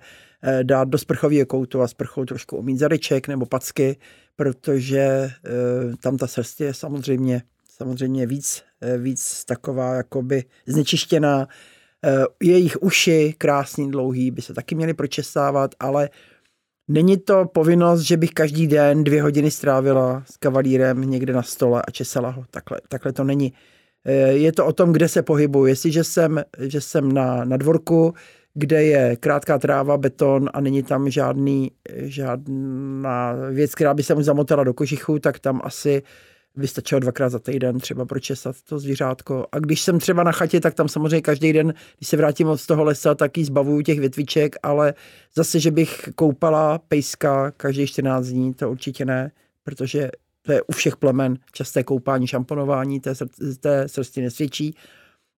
dát do sprchového koutu a sprchou trošku omít zadeček nebo packy, protože tam ta srst je samozřejmě, samozřejmě víc, víc taková jakoby znečištěná. Jejich uši, krásný, dlouhý, by se taky měly pročesávat, ale Není to povinnost, že bych každý den dvě hodiny strávila s kavalírem někde na stole a česala ho. Takhle, takhle to není. Eh, je to o tom, kde se pohybuju. Jestliže jsem, že jsem na, na dvorku, kde je krátká tráva, beton a není tam žádný, žádná věc, která by se mu zamotala do kožichu, tak tam asi vystačilo dvakrát za týden třeba pročesat to zvířátko. A když jsem třeba na chatě, tak tam samozřejmě každý den, když se vrátím od toho lesa, tak ji zbavuju těch větviček, ale zase, že bych koupala pejska každý 14 dní, to určitě ne, protože to je u všech plemen časté koupání, šamponování, té, té srsti nesvědčí.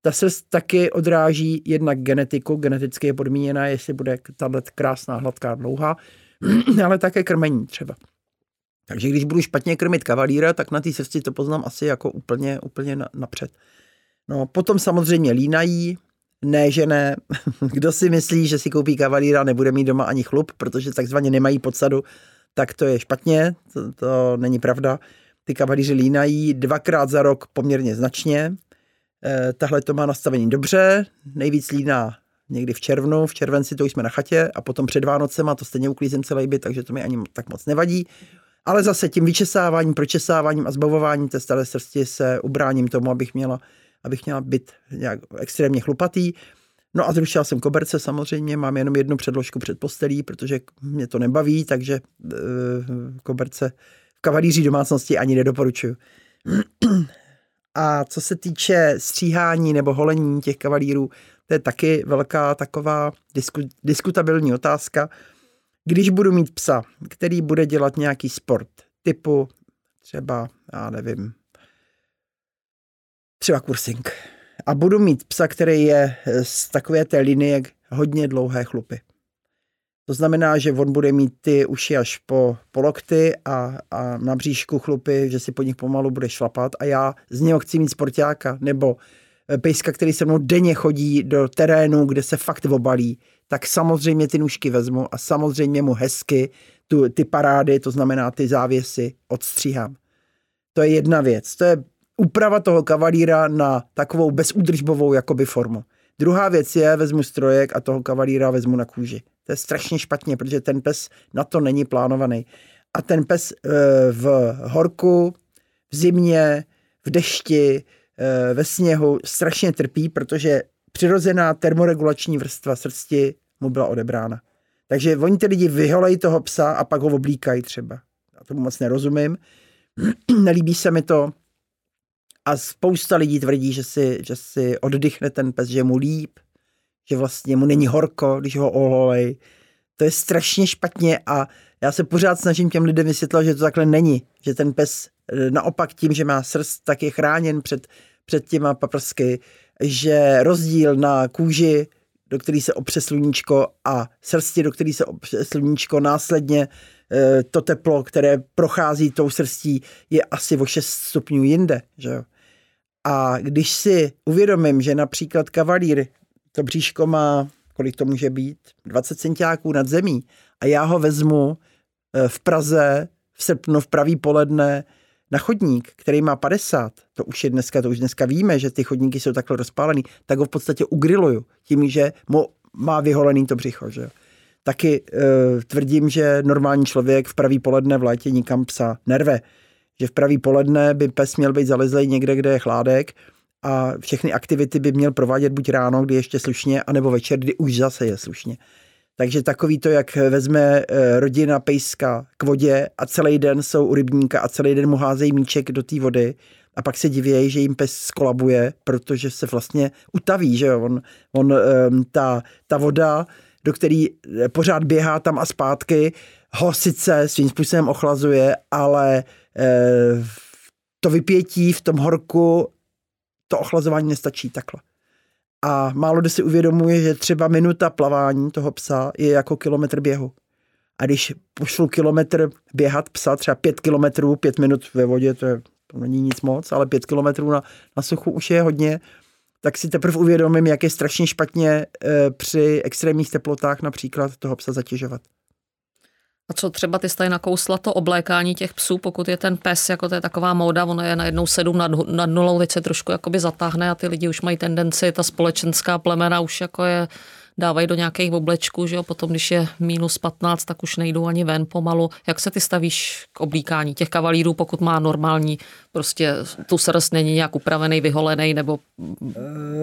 Ta srst taky odráží jednak genetiku, geneticky je podmíněná, jestli bude tahle krásná, hladká, dlouhá, ale také krmení třeba. Takže když budu špatně krmit kavalíra, tak na té srsti to poznám asi jako úplně, úplně napřed. No, potom samozřejmě línají, Ne, že ne. Kdo si myslí, že si koupí kavalíra, nebude mít doma ani chlup, protože takzvaně nemají podsadu, tak to je špatně, to, to není pravda. Ty kavalíři línají dvakrát za rok poměrně značně. E, tahle to má nastavení dobře, nejvíc líná někdy v červnu, v červenci to už jsme na chatě a potom před Vánocema to stejně uklízím celý byt, takže to mi ani tak moc nevadí. Ale zase tím vyčesáváním, pročesáváním a zbavováním té staré srsti se ubráním tomu, abych měla, abych měla být nějak extrémně chlupatý. No a zrušila jsem koberce samozřejmě, mám jenom jednu předložku před postelí, protože mě to nebaví, takže e, koberce v kavalíří domácnosti ani nedoporučuju. A co se týče stříhání nebo holení těch kavalírů, to je taky velká taková disku, diskutabilní otázka. Když budu mít psa, který bude dělat nějaký sport, typu třeba, já nevím, třeba kursing, a budu mít psa, který je z takové té linie hodně dlouhé chlupy. To znamená, že on bude mít ty uši až po, po lokty a, a na bříšku chlupy, že si po nich pomalu bude šlapat a já z něho chci mít sportáka nebo Eh, pejska, který se mnou denně chodí do terénu, kde se fakt obalí, tak samozřejmě ty nůžky vezmu a samozřejmě mu hezky tu, ty parády, to znamená ty závěsy, odstříhám. To je jedna věc. To je úprava toho kavalíra na takovou bezúdržbovou jakoby formu. Druhá věc je, vezmu strojek a toho kavalíra vezmu na kůži. To je strašně špatně, protože ten pes na to není plánovaný. A ten pes e, v horku, v zimě, v dešti, Eh, ve sněhu strašně trpí, protože přirozená termoregulační vrstva srsti mu byla odebrána. Takže oni ty lidi vyholejí toho psa a pak ho oblíkají třeba. Já tomu moc nerozumím. Nelíbí se mi to. A spousta lidí tvrdí, že si, že si oddychne ten pes, že mu líp, že vlastně mu není horko, když ho oholej. To je strašně špatně a já se pořád snažím těm lidem vysvětlovat, že to takhle není. Že ten pes naopak tím, že má srst, tak je chráněn před, před těma paprsky, že rozdíl na kůži, do který se opře sluníčko a srsti, do který se opře sluníčko, následně e, to teplo, které prochází tou srstí, je asi o 6 stupňů jinde. Že? A když si uvědomím, že například kavalír, to bříško má, kolik to může být, 20 centiáků nad zemí a já ho vezmu Eh, v Praze v srpnu v pravý poledne na chodník, který má 50, to už je dneska, to už dneska víme, že ty chodníky jsou takhle rozpálený, tak ho v podstatě ugriluju tím, že mu má vyholený to břicho. Že? Taky e, tvrdím, že normální člověk v pravý poledne v létě nikam psa nerve. Že v pravý poledne by pes měl být zalezlej někde, kde je chládek a všechny aktivity by měl provádět buď ráno, kdy ještě slušně, anebo večer, kdy už zase je slušně. Takže takový to, jak vezme eh, rodina pejska k vodě a celý den jsou u rybníka a celý den mu házejí míček do té vody a pak se divějí, že jim pes skolabuje, protože se vlastně utaví, že jo? On, on ehm, ta, ta voda, do který eh, pořád běhá tam a zpátky, ho sice svým způsobem ochlazuje, ale eh, to vypětí v tom horku, to ochlazování nestačí takhle. A málo kdo si uvědomuje, že třeba minuta plavání toho psa je jako kilometr běhu. A když pošlu kilometr běhat psa, třeba pět kilometrů, pět minut ve vodě, to, je, to není nic moc, ale pět kilometrů na, na suchu už je hodně, tak si teprve uvědomím, jak je strašně špatně e, při extrémních teplotách například toho psa zatěžovat. A co třeba ty jste nakousla to oblékání těch psů, pokud je ten pes, jako to je taková móda, ono je najednou sedm nad, nad nulou, teď se trošku jakoby zatáhne a ty lidi už mají tendenci, ta společenská plemena už jako je dávají do nějakých oblečků, že jo, potom když je minus 15, tak už nejdou ani ven pomalu. Jak se ty stavíš k oblíkání těch kavalírů, pokud má normální, prostě tu srst není nějak upravený, vyholený, nebo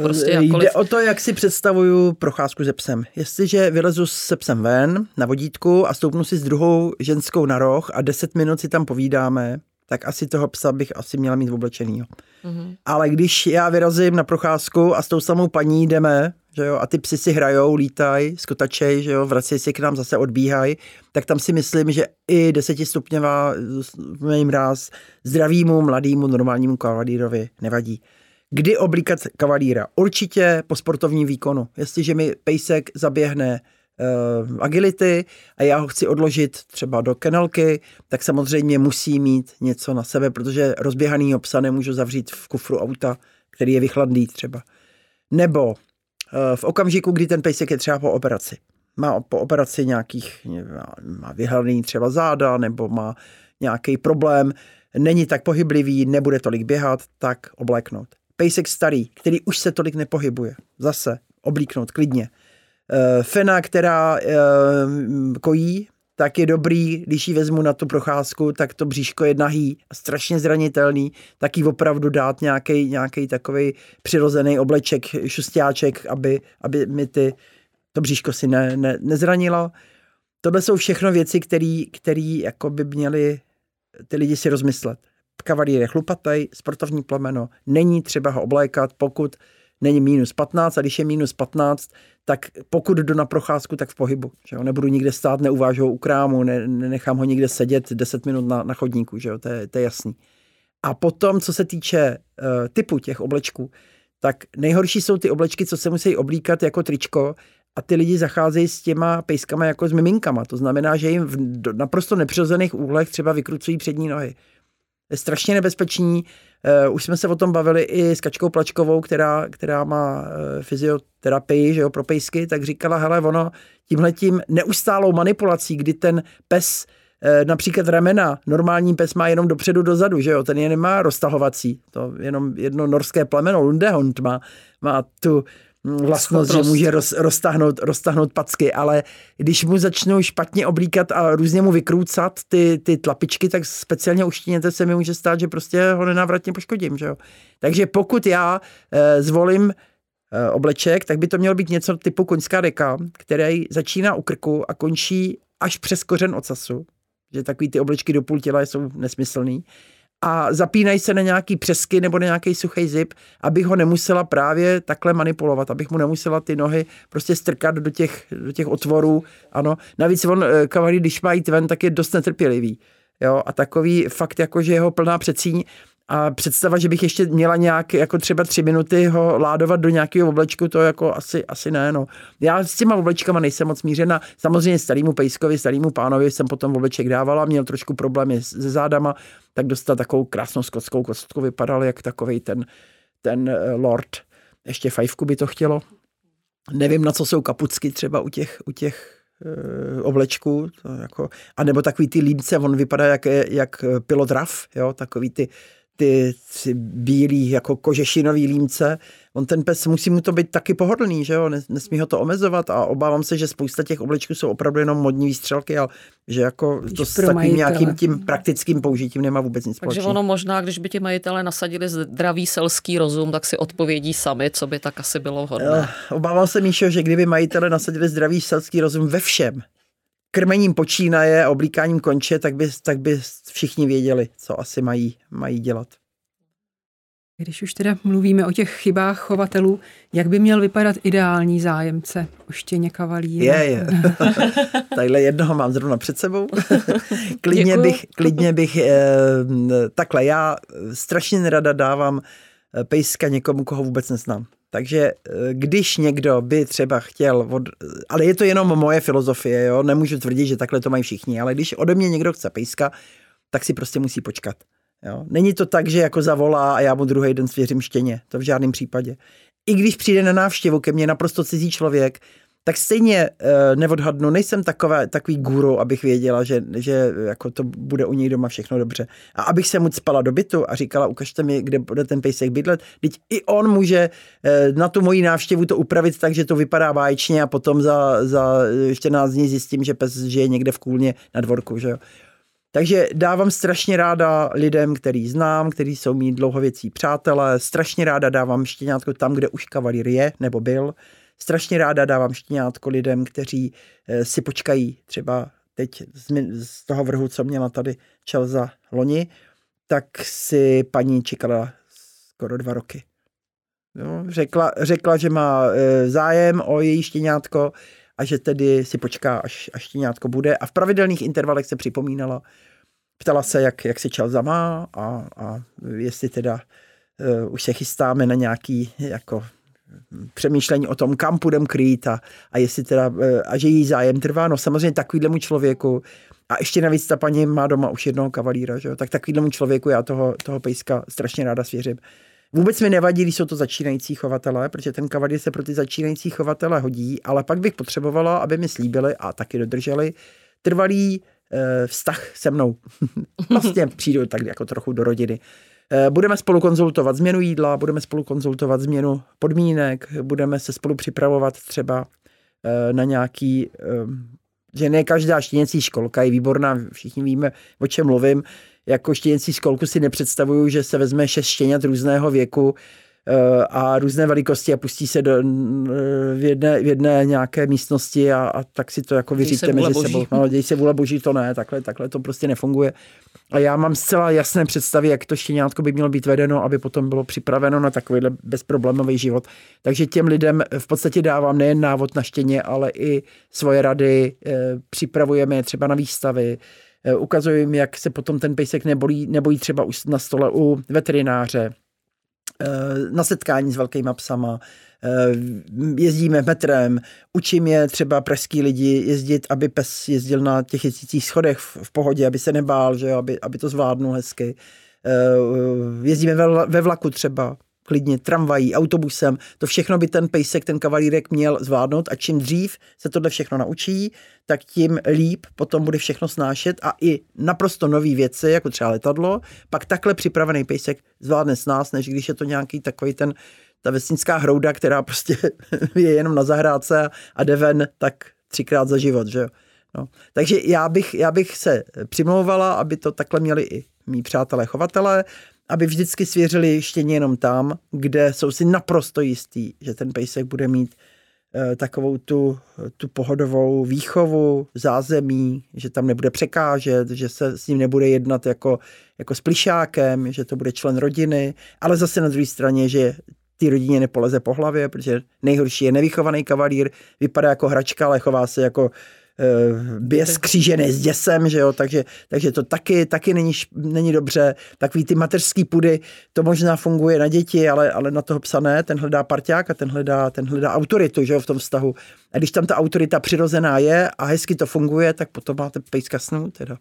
prostě jakkoliv. Jde o to, jak si představuju procházku se psem. Jestliže vylezu se psem ven na vodítku a stoupnu si s druhou ženskou na roh a 10 minut si tam povídáme, tak asi toho psa bych asi měla mít oblečenýho. Mm-hmm. Ale když já vyrazím na procházku a s tou samou paní jdeme, že jo, a ty psy si hrajou, lítají, skotačej, že jo, vrací si k nám, zase odbíhají, tak tam si myslím, že i desetistupňová mráz zdravýmu, mladýmu, normálnímu kavalírovi nevadí. Kdy oblíkat kavalíra? Určitě po sportovním výkonu. Jestliže mi pejsek zaběhne uh, agility a já ho chci odložit třeba do kenelky, tak samozřejmě musí mít něco na sebe, protože rozběhanýho psa nemůžu zavřít v kufru auta, který je vychladný třeba. Nebo v okamžiku, kdy ten pejsek je třeba po operaci. Má po operaci nějakých, má vyhlaný třeba záda, nebo má nějaký problém, není tak pohyblivý, nebude tolik běhat, tak obléknout. Pejsek starý, který už se tolik nepohybuje, zase oblíknout klidně. Eh, fena, která eh, kojí, tak je dobrý, když ji vezmu na tu procházku, tak to bříško je nahý a strašně zranitelný, tak jí opravdu dát nějaký nějaký takový přirozený obleček, šustáček, aby, aby mi ty, to bříško si ne, ne, nezranilo. Tohle jsou všechno věci, které jako by měly ty lidi si rozmyslet. Kavalír je chlupatý, sportovní plemeno, není třeba ho oblékat, pokud není minus 15 a když je minus 15, tak pokud jdu na procházku, tak v pohybu. Že jo? Nebudu nikde stát, neuvážu ho u krámu, ne, nenechám ho nikde sedět 10 minut na, na chodníku, že jo? To, je, to je jasný. A potom, co se týče uh, typu těch oblečků, tak nejhorší jsou ty oblečky, co se musí oblíkat jako tričko a ty lidi zacházejí s těma pejskama jako s miminkama. To znamená, že jim v naprosto nepřirozených úhlech třeba vykrucují přední nohy. Strašně nebezpečný. Uh, už jsme se o tom bavili i s Kačkou Plačkovou, která, která má uh, fyzioterapii že jo, pro pejsky, tak říkala, hele, ono tímhletím neustálou manipulací, kdy ten pes uh, například ramena, normální pes má jenom dopředu dozadu, že jo, ten je nemá roztahovací, to jenom jedno norské plemeno, Lundehund má, má tu vlastnost, že může roz, roztahnout, roztahnout packy, ale když mu začnou špatně oblíkat a různě mu vykrůcat ty, ty tlapičky, tak speciálně uštíněte se mi může stát, že prostě ho nenávratně poškodím. Že jo? Takže pokud já e, zvolím e, obleček, tak by to mělo být něco typu koňská deka, který začíná u krku a končí až přes kořen ocasu, že takový ty oblečky do půl těla jsou nesmyslný a zapínají se na nějaký přesky nebo na nějaký suchý zip, abych ho nemusela právě takhle manipulovat, abych mu nemusela ty nohy prostě strkat do těch, do těch otvorů. Ano. Navíc on, eh, kavalí, když má jít ven, tak je dost netrpělivý. Jo, a takový fakt, jako že jeho plná přecíň a představa, že bych ještě měla nějak jako třeba tři minuty ho ládovat do nějakého oblečku, to jako asi, asi ne. No. Já s těma oblečkama nejsem moc mířena. Samozřejmě starýmu pejskovi, starýmu pánovi jsem potom obleček dávala, měl trošku problémy se zádama, tak dostal takovou krásnou skotskou kostku, vypadal jak takový ten, ten eh, lord. Ještě fajfku by to chtělo. Nevím, na co jsou kapucky třeba u těch, u těch e, oblečků, to jako, a nebo takový ty límce, on vypadá jak, jak pilotraf, jo, takový ty ty, ty bílý jako kožešinový límce. On ten pes, musí mu to být taky pohodlný, že jo, nesmí ho to omezovat a obávám se, že spousta těch oblečků jsou opravdu jenom modní výstřelky, ale že jako to s takovým nějakým tím praktickým použitím nemá vůbec nic společného. Takže ono možná, když by ti majitele nasadili zdravý selský rozum, tak si odpovědí sami, co by tak asi bylo hodné. Obávám se, Míšo, že kdyby majitele nasadili zdravý selský rozum ve všem, krmením počínaje, oblíkáním konče, tak by, tak by všichni věděli, co asi mají, mají dělat. Když už teda mluvíme o těch chybách chovatelů, jak by měl vypadat ideální zájemce o štěně kavalíra? Je, je. Tadyhle jednoho mám zrovna před sebou. klidně Děkuju. bych, klidně bych, eh, takhle, já strašně nerada dávám eh, pejska někomu, koho vůbec neznám. Takže eh, když někdo by třeba chtěl, od, ale je to jenom moje filozofie, jo? nemůžu tvrdit, že takhle to mají všichni, ale když ode mě někdo chce pejska, tak si prostě musí počkat. Jo? Není to tak, že jako zavolá a já mu druhý den svěřím štěně. To v žádném případě. I když přijde na návštěvu ke mně naprosto cizí člověk, tak stejně uh, neodhadnu, nejsem takové, takový guru, abych věděla, že, že jako to bude u něj doma všechno dobře. A abych se mu spala do bytu a říkala, ukažte mi, kde bude ten pejsek bydlet, teď i on může uh, na tu moji návštěvu to upravit tak, že to vypadá báječně a potom za, za 14 dní zjistím, že pes žije někde v kůlně na dvorku, že jo. Takže dávám strašně ráda lidem, který znám, který jsou mít dlouhověcí přátelé, strašně ráda dávám štěňátko tam, kde už kavalír je nebo byl. Strašně ráda dávám štěňátko lidem, kteří eh, si počkají třeba teď z toho vrhu, co měla tady Čelza loni, tak si paní čekala skoro dva roky. No, řekla, řekla, že má eh, zájem o její štěňátko a že tedy si počká, až, až štěňátko bude. A v pravidelných intervalech se připomínala, ptala se, jak, jak si Čelza má a, a jestli teda uh, už se chystáme na nějaký jako přemýšlení o tom, kam půjdem krýt a, a jestli teda, e, a že jí zájem trvá. No samozřejmě takovýhlemu člověku, a ještě navíc ta paní má doma už jednoho kavalíra, že jo? tak takovýhlemu člověku já toho, toho pejska strašně ráda svěřím. Vůbec mi nevadí, když jsou to začínající chovatelé, protože ten kavalír se pro ty začínající chovatele hodí, ale pak bych potřebovala, aby mi slíbili a taky dodrželi trvalý e, vztah se mnou. vlastně přijdu tak jako trochu do rodiny. E, budeme spolu konzultovat změnu jídla, budeme spolu konzultovat změnu podmínek, budeme se spolu připravovat třeba e, na nějaký že ne každá štěněcí školka je výborná, všichni víme, o čem mluvím. Jako štěněcí školku si nepředstavuju, že se vezme šest štěňat různého věku eh, a různé velikosti a pustí se do, v, jedné, v jedné nějaké místnosti a, a tak si to jako vyříte mezi boží. sebou. No, děj se vůle boží, to ne, takhle, takhle to prostě nefunguje. A já mám zcela jasné představy, jak to štěňátko by mělo být vedeno, aby potom bylo připraveno na takovýhle bezproblémový život. Takže těm lidem v podstatě dávám nejen návod na štěně, ale i svoje rady, eh, připravujeme je třeba na výstavy, eh, ukazujeme, jak se potom ten pejsek nebolí, nebojí třeba už na stole u veterináře, eh, na setkání s velkýma psama, Eh, jezdíme metrem, učím je třeba pražský lidi jezdit, aby pes jezdil na těch jezdících schodech v, pohodě, aby se nebál, že jo, aby, aby to zvládnul hezky. Eh, jezdíme ve vlaku třeba, klidně tramvají, autobusem, to všechno by ten pejsek, ten kavalírek měl zvládnout a čím dřív se tohle všechno naučí, tak tím líp potom bude všechno snášet a i naprosto nové věci, jako třeba letadlo, pak takhle připravený pejsek zvládne s nás, než když je to nějaký takový ten ta vesnická hrouda, která prostě je jenom na zahrádce a jde ven tak třikrát za život, že jo. No. Takže já bych, já bych se přimlouvala, aby to takhle měli i mý přátelé chovatelé, aby vždycky svěřili štěně jenom tam, kde jsou si naprosto jistý, že ten pejsek bude mít e, takovou tu, tu pohodovou výchovu, zázemí, že tam nebude překážet, že se s ním nebude jednat jako, jako s plišákem, že to bude člen rodiny, ale zase na druhé straně, že té rodině nepoleze po hlavě, protože nejhorší je nevychovaný kavalír, vypadá jako hračka, ale chová se jako uh, běs skřížený s děsem, že jo, takže, takže to taky, taky není, není dobře. Takový ty mateřský pudy, to možná funguje na děti, ale, ale na toho psa ne, ten hledá parťák a ten hledá, ten hledá autoritu, že jo, v tom vztahu. A když tam ta autorita přirozená je a hezky to funguje, tak potom máte pejska snů, teda.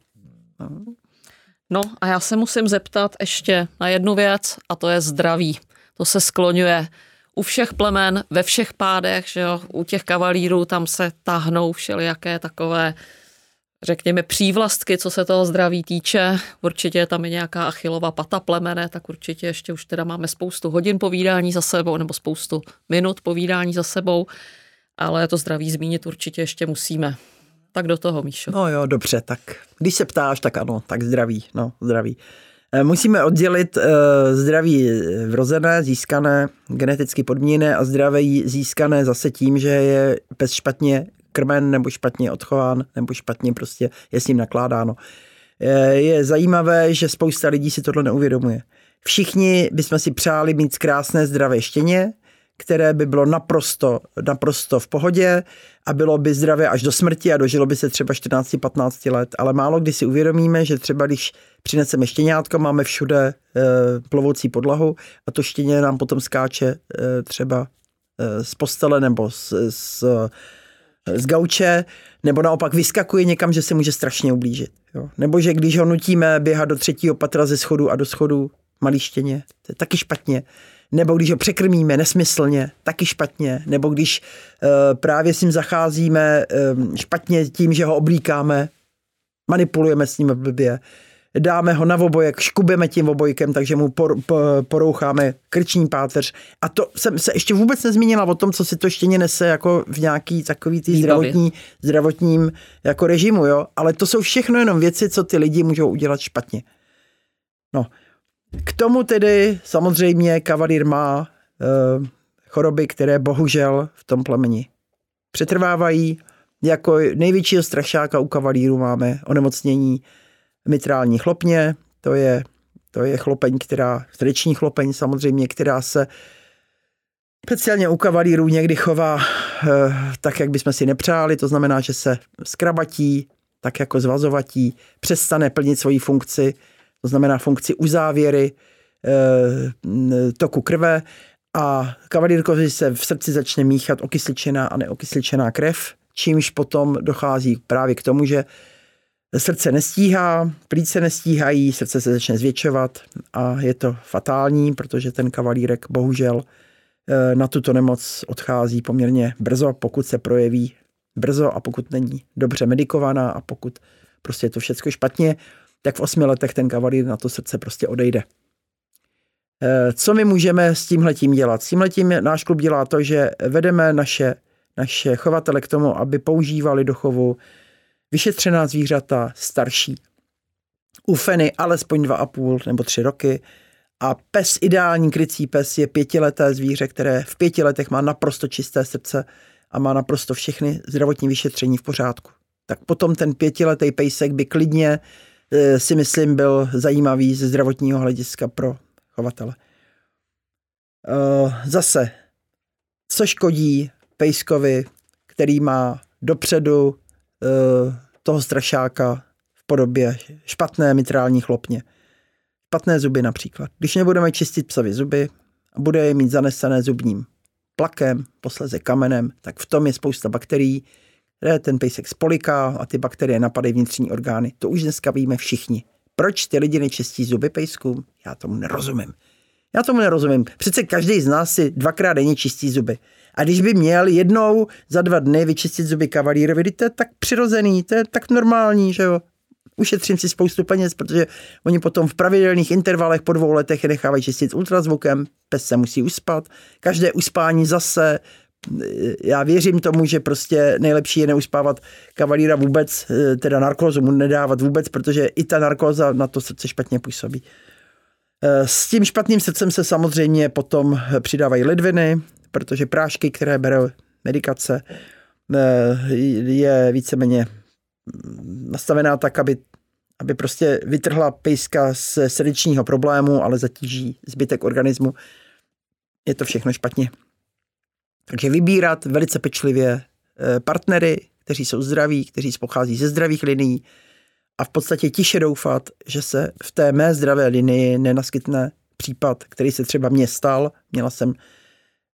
No. no a já se musím zeptat ještě na jednu věc a to je zdraví to se skloňuje u všech plemen, ve všech pádech, že jo, u těch kavalírů tam se tahnou všelijaké takové řekněme, přívlastky, co se toho zdraví týče. Určitě je tam i nějaká achilová pata plemene, tak určitě ještě už teda máme spoustu hodin povídání za sebou, nebo spoustu minut povídání za sebou, ale to zdraví zmínit určitě ještě musíme. Tak do toho, Míšo. No jo, dobře, tak když se ptáš, tak ano, tak zdraví, no, zdraví. Eh, musíme oddělit uh, zdraví vrozené, získané, geneticky podmíněné a zdraví získané zase tím, že je pes špatně krmen nebo špatně odchován nebo špatně prostě je s ním nakládáno. Eh, je zajímavé, že spousta lidí si tohle neuvědomuje. Všichni bychom si přáli mít krásné zdravé štěně, které by bylo naprosto, naprosto v pohodě a bylo by zdravé až do smrti a dožilo by se třeba 14-15 let. Ale málo kdy si uvědomíme, že třeba když přineseme štěňátko, máme všude e, plovoucí podlahu a to štěně nám potom skáče e, třeba e, z postele nebo z, z, z gauče, nebo naopak vyskakuje někam, že se může strašně ublížit. Jo. Nebo že když ho nutíme běhat do třetího patra ze schodu a do schodu malý štěně, to je taky špatně nebo když ho překrmíme nesmyslně, taky špatně, nebo když uh, právě s ním zacházíme um, špatně tím, že ho oblíkáme, manipulujeme s ním blbě, dáme ho na obojek, škubeme tím obojkem, takže mu por, por, poroucháme krční páteř. A to jsem se ještě vůbec nezmínila o tom, co si to štěně nese jako v nějaký takový tý zdravotní, zdravotním jako režimu, jo. Ale to jsou všechno jenom věci, co ty lidi můžou udělat špatně. No, k tomu tedy samozřejmě kavalír má e, choroby, které bohužel v tom plemeni přetrvávají. Jako největšího strašáka u kavalíru máme onemocnění mitrální chlopně, to je, to je chlopeň, která, srdeční chlopeň samozřejmě, která se speciálně u kavalírů někdy chová e, tak, jak bychom si nepřáli, to znamená, že se skrabatí, tak jako zvazovatí, přestane plnit svoji funkci, to znamená funkci uzávěry e, toku krve a kavalírkovi se v srdci začne míchat okysličená a neokysličená krev, čímž potom dochází právě k tomu, že Srdce nestíhá, plíce nestíhají, srdce se začne zvětšovat a je to fatální, protože ten kavalírek bohužel eh, na tuto nemoc odchází poměrně brzo, pokud se projeví brzo a pokud není dobře medikovaná a pokud prostě je to všechno špatně, tak v osmi letech ten kavalír na to srdce prostě odejde. Eh, co my můžeme s tímhletím dělat? S tímhletím náš klub dělá to, že vedeme naše, naše chovatele k tomu, aby používali do chovu vyšetřená zvířata starší. U feny alespoň dva a půl nebo tři roky. A pes, ideální krycí pes, je pětileté zvíře, které v pěti letech má naprosto čisté srdce a má naprosto všechny zdravotní vyšetření v pořádku. Tak potom ten pětiletý pejsek by klidně si myslím byl zajímavý ze zdravotního hlediska pro chovatele. Eh, zase, co škodí pejskovi, který má dopředu Eh, toho strašáka v podobě špatné mitrální chlopně. Špatné zuby například. Když nebudeme čistit psovi zuby a bude je mít zanesené zubním plakem, posleze kamenem, tak v tom je spousta bakterií, ten pejsek spoliká a ty bakterie napadají vnitřní orgány. To už dneska víme všichni. Proč ty lidi nečistí zuby pejskům? Já tomu nerozumím. Já tomu nerozumím. Přece každý z nás si dvakrát denně čistí zuby. A když by měl jednou za dva dny vyčistit zuby kavalírovi, to je tak přirozený, to je tak normální, že jo. Ušetřím si spoustu peněz, protože oni potom v pravidelných intervalech po dvou letech je nechávají čistit ultrazvukem, pes se musí uspat, každé uspání zase, já věřím tomu, že prostě nejlepší je neuspávat kavalíra vůbec, teda narkózu mu nedávat vůbec, protože i ta narkóza na to srdce špatně působí. S tím špatným srdcem se samozřejmě potom přidávají ledviny, protože prášky, které berou medikace, eh, je víceméně nastavená tak, aby, aby prostě vytrhla pejska z srdečního problému, ale zatíží zbytek organismu. Je to všechno špatně. Takže vybírat velice pečlivě eh, partnery, kteří jsou zdraví, kteří pochází ze zdravých linií a v podstatě tiše doufat, že se v té mé zdravé linii nenaskytne případ, který se třeba mně stal. Měla jsem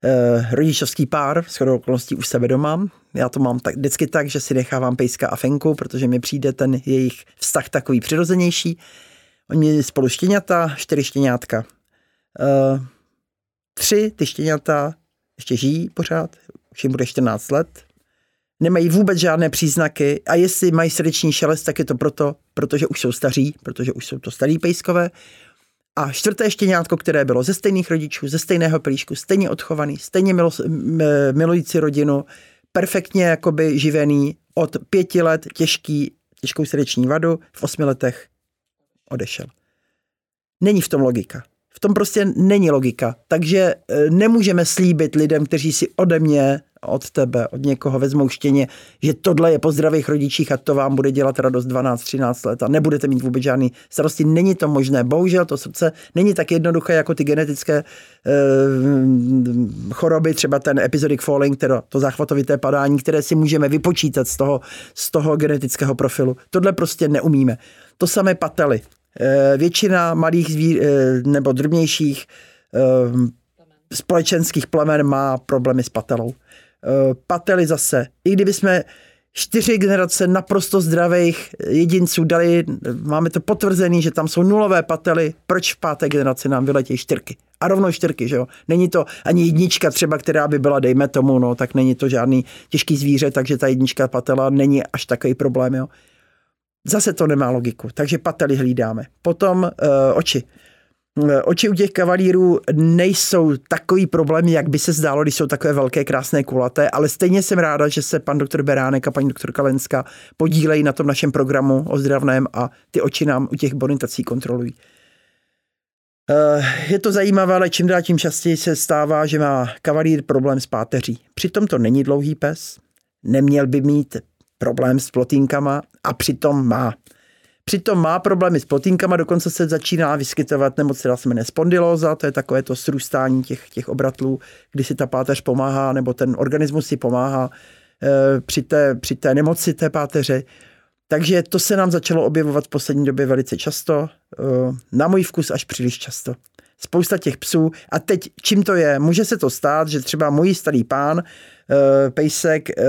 eh, rodičovský pár, s chodou okolností už sebe doma. Já to mám tak, vždycky tak, že si nechávám pejska a fenku, protože mi přijde ten jejich vztah takový přirozenější. Oni měli spolu štěňata, čtyři štěňátka. Eh, tři ty štěňata ještě žijí pořád, už jim bude 14 let. Nemají vůbec žádné příznaky a jestli mají srdeční šelest, tak je to proto, protože už jsou staří, protože už jsou to starý pejskové. A čtvrté štěňátko, které bylo ze stejných rodičů, ze stejného plíšku, stejně odchovaný, stejně milo, milující rodinu, perfektně jakoby živený, od pěti let těžký, těžkou srdeční vadu, v osmi letech odešel. Není v tom logika. V tom prostě není logika. Takže e, nemůžeme slíbit lidem, kteří si ode mě od tebe, od někoho vezmou štěně, že tohle je po zdravých rodičích a to vám bude dělat radost 12-13 let a nebudete mít vůbec žádný starosti. Není to možné. Bohužel to srdce není tak jednoduché jako ty genetické e, choroby, třeba ten episodic falling, teda to záchvatovité padání, které si můžeme vypočítat z toho, z toho genetického profilu. Tohle prostě neumíme. To samé pately. E, většina malých zví, e, nebo drobnějších e, společenských plemen má problémy s patelou. Eh, pately zase. I kdyby jsme čtyři generace naprosto zdravých jedinců dali, máme to potvrzený, že tam jsou nulové pately, proč v páté generaci nám vyletějí čtyřky? A rovnou čtyřky, že jo? Není to ani jednička třeba, která by byla, dejme tomu, no, tak není to žádný těžký zvíře, takže ta jednička patela není až takový problém, jo? Zase to nemá logiku, takže pately hlídáme. Potom uh, oči. Eh, oči u těch kavalírů nejsou takový problém, jak by se zdálo, když jsou takové velké, krásné, kulaté, ale stejně jsem ráda, že se pan doktor Beránek a paní doktorka Lenská podílejí na tom našem programu ozdravném a ty oči nám u těch bonitací kontrolují. Eh, je to zajímavé, ale čím dál tím častěji se stává, že má kavalír problém s páteří. Přitom to není dlouhý pes, neměl by mít problém s plotínkama a přitom má. Přitom má problémy s plotínkama, dokonce se začíná vyskytovat nemoc, která se jmenuje spondylóza, to je takové to srůstání těch, těch obratlů, kdy si ta páteř pomáhá, nebo ten organismus si pomáhá e, při, té, při té nemoci té páteře. Takže to se nám začalo objevovat v poslední době velice často, e, na můj vkus až příliš často. spousta těch psů a teď čím to je? Může se to stát, že třeba můj starý pán, uh, pejsek, uh,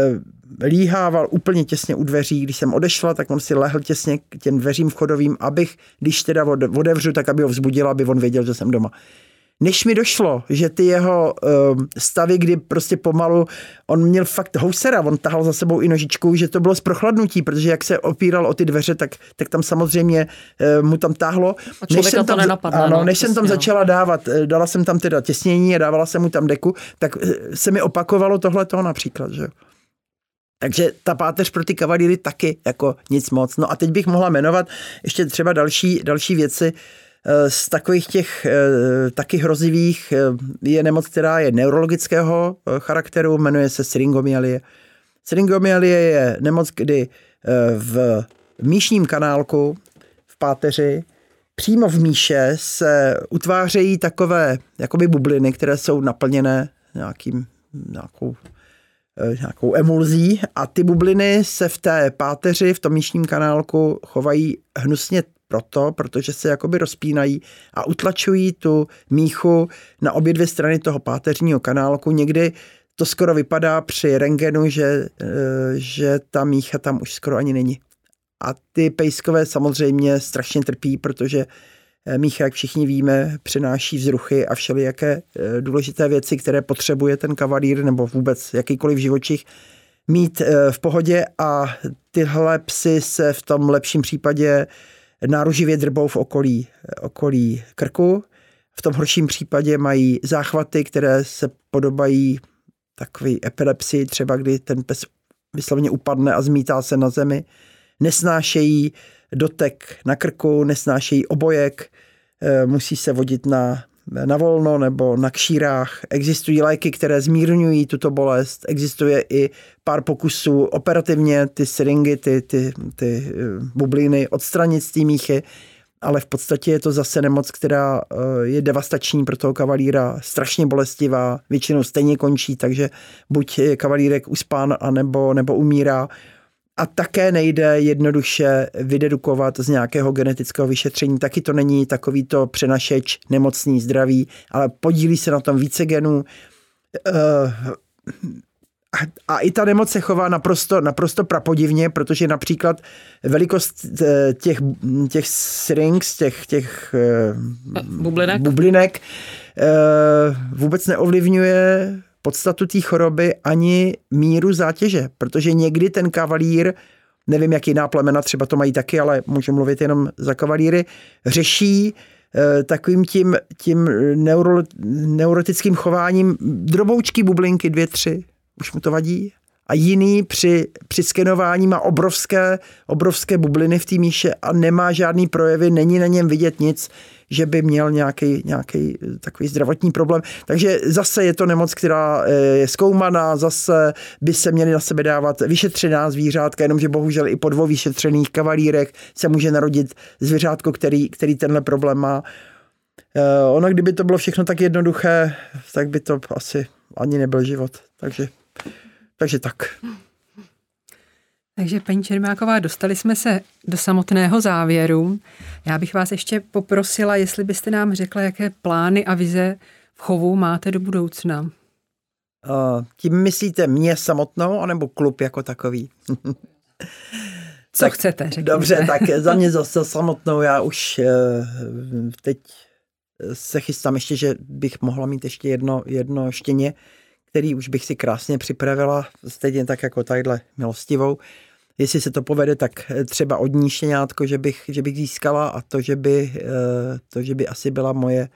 líhával úplně těsně u dveří, když jsem odešla, tak on si lehl těsně k těm dveřím vchodovým, abych, když teda odevřu, tak aby ho vzbudil, aby on věděl, že jsem doma než mi došlo, že ty jeho uh, stavy, kdy prostě pomalu, on měl fakt housera, on tahal za sebou i nožičku, že to bylo z prochladnutí, protože jak se opíral o ty dveře, tak, tak tam samozřejmě uh, mu tam táhlo. A než jsem tam, nenapadne, ano, no, než jsem tam no. začala dávat, eh, dala jsem tam teda těsnění a dávala jsem mu tam deku, tak uh, se mi opakovalo tohle toho například, že takže ta páteř pro ty kavalíry taky jako nic moc. No a teď bych mohla jmenovat ještě třeba další, další věci, Eh, z takových těch eh, taky hrozivých eh, je nemoc, která je neurologického charakteru, jmenuje se syringomyelie. Syringomyelie je nemoc, kdy v míšním kanálku v páteři přímo v míše se utvářejí takové jakoby bubliny, které jsou naplněné nějakým, nějakou, nějakou emulzí a ty bubliny se v té páteři, v tom míšním kanálku chovají hnusně proto, protože se jakoby rozpínají a utlačují tu míchu na obě dvě strany toho páteřního kanálku. Někdy to skoro vypadá při rengenu, že, eh, že ta mícha tam už skoro ani není. A ty pejskové samozřejmě strašně trpí, protože eh, mícha, jak všichni víme, přináší vzruchy a všelijaké eh, důležité věci, které potřebuje ten kavalír nebo vůbec jakýkoliv živočich mít v pohodě a tyhle psy se v tom lepším případě náruživě drbou v okolí, okolí krku. V tom horším případě mají záchvaty, které se podobají takové epilepsii, třeba kdy ten pes vyslovně upadne a zmítá se na zemi. Nesnášejí dotek na krku, nesnášejí obojek, eh, musí se vodit na na volno nebo na kšírách. Existují léky, které zmírňují tuto bolest. Existuje i pár pokusů operativně ty syringy, ty, ty, ty eh, bubliny odstranit z té míchy, ale v podstatě je to zase nemoc, která eh, je devastační pro toho kavalíra, strašně bolestivá, většinou stejně končí, takže buď je kavalírek uspán, anebo, nebo umírá a také nejde jednoduše vydedukovat z nějakého genetického vyšetření. Taky to není takový to přenašeč nemocný zdraví, ale podílí se na tom více genů. Eh, a i ta nemoc se chová naprosto, naprosto prapodivně, protože například velikost eh, těch, těch syrinx, těch, těch eh, bublinek, bublinek vůbec neovlivňuje podstatu té choroby ani míru zátěže, protože někdy ten kavalír, nevím, jak jiná plemena třeba to mají taky, ale můžu mluvit jenom za kavalíry, řeší eh, takovým tím, tím neuro, neurotickým chováním droboučky bublinky, dvě, tři. Už mu to vadí? A jiný při, při skenování má obrovské, obrovské bubliny v té míše a nemá žádný projevy, není na něm vidět nic že by měl nějaký, nějaký eh, takový zdravotní problém. Takže zase je to nemoc, která eh, je zkoumaná, zase by se měly na sebe dávat vyšetřená zvířátka, jenomže bohužel i po dvou vyšetřených kavalírech se může narodit zvířátko, který, který tenhle problém má. Eh, ono, kdyby to bylo všechno tak jednoduché, tak by to asi ani nebyl život. Takže, takže tak. Takže paní Čermáková, dostali jsme se do samotného závěru. Já bych vás ještě poprosila, jestli byste nám řekla, jaké plány a vize v chovu máte do budoucna. Uh, tím myslíte mě samotnou, anebo klub jako takový? Co tak, chcete, řekněte. Dobře, tak za mě zase samotnou, já už uh, teď se chystám ještě, že bych mohla mít ještě jedno, jedno štěně, který už bych si krásně připravila, stejně tak jako tadyhle milostivou jestli se to povede, tak eh, třeba od ní štěňátko, že bych, že bych získala a to že, by, eh, to, že by asi byla moje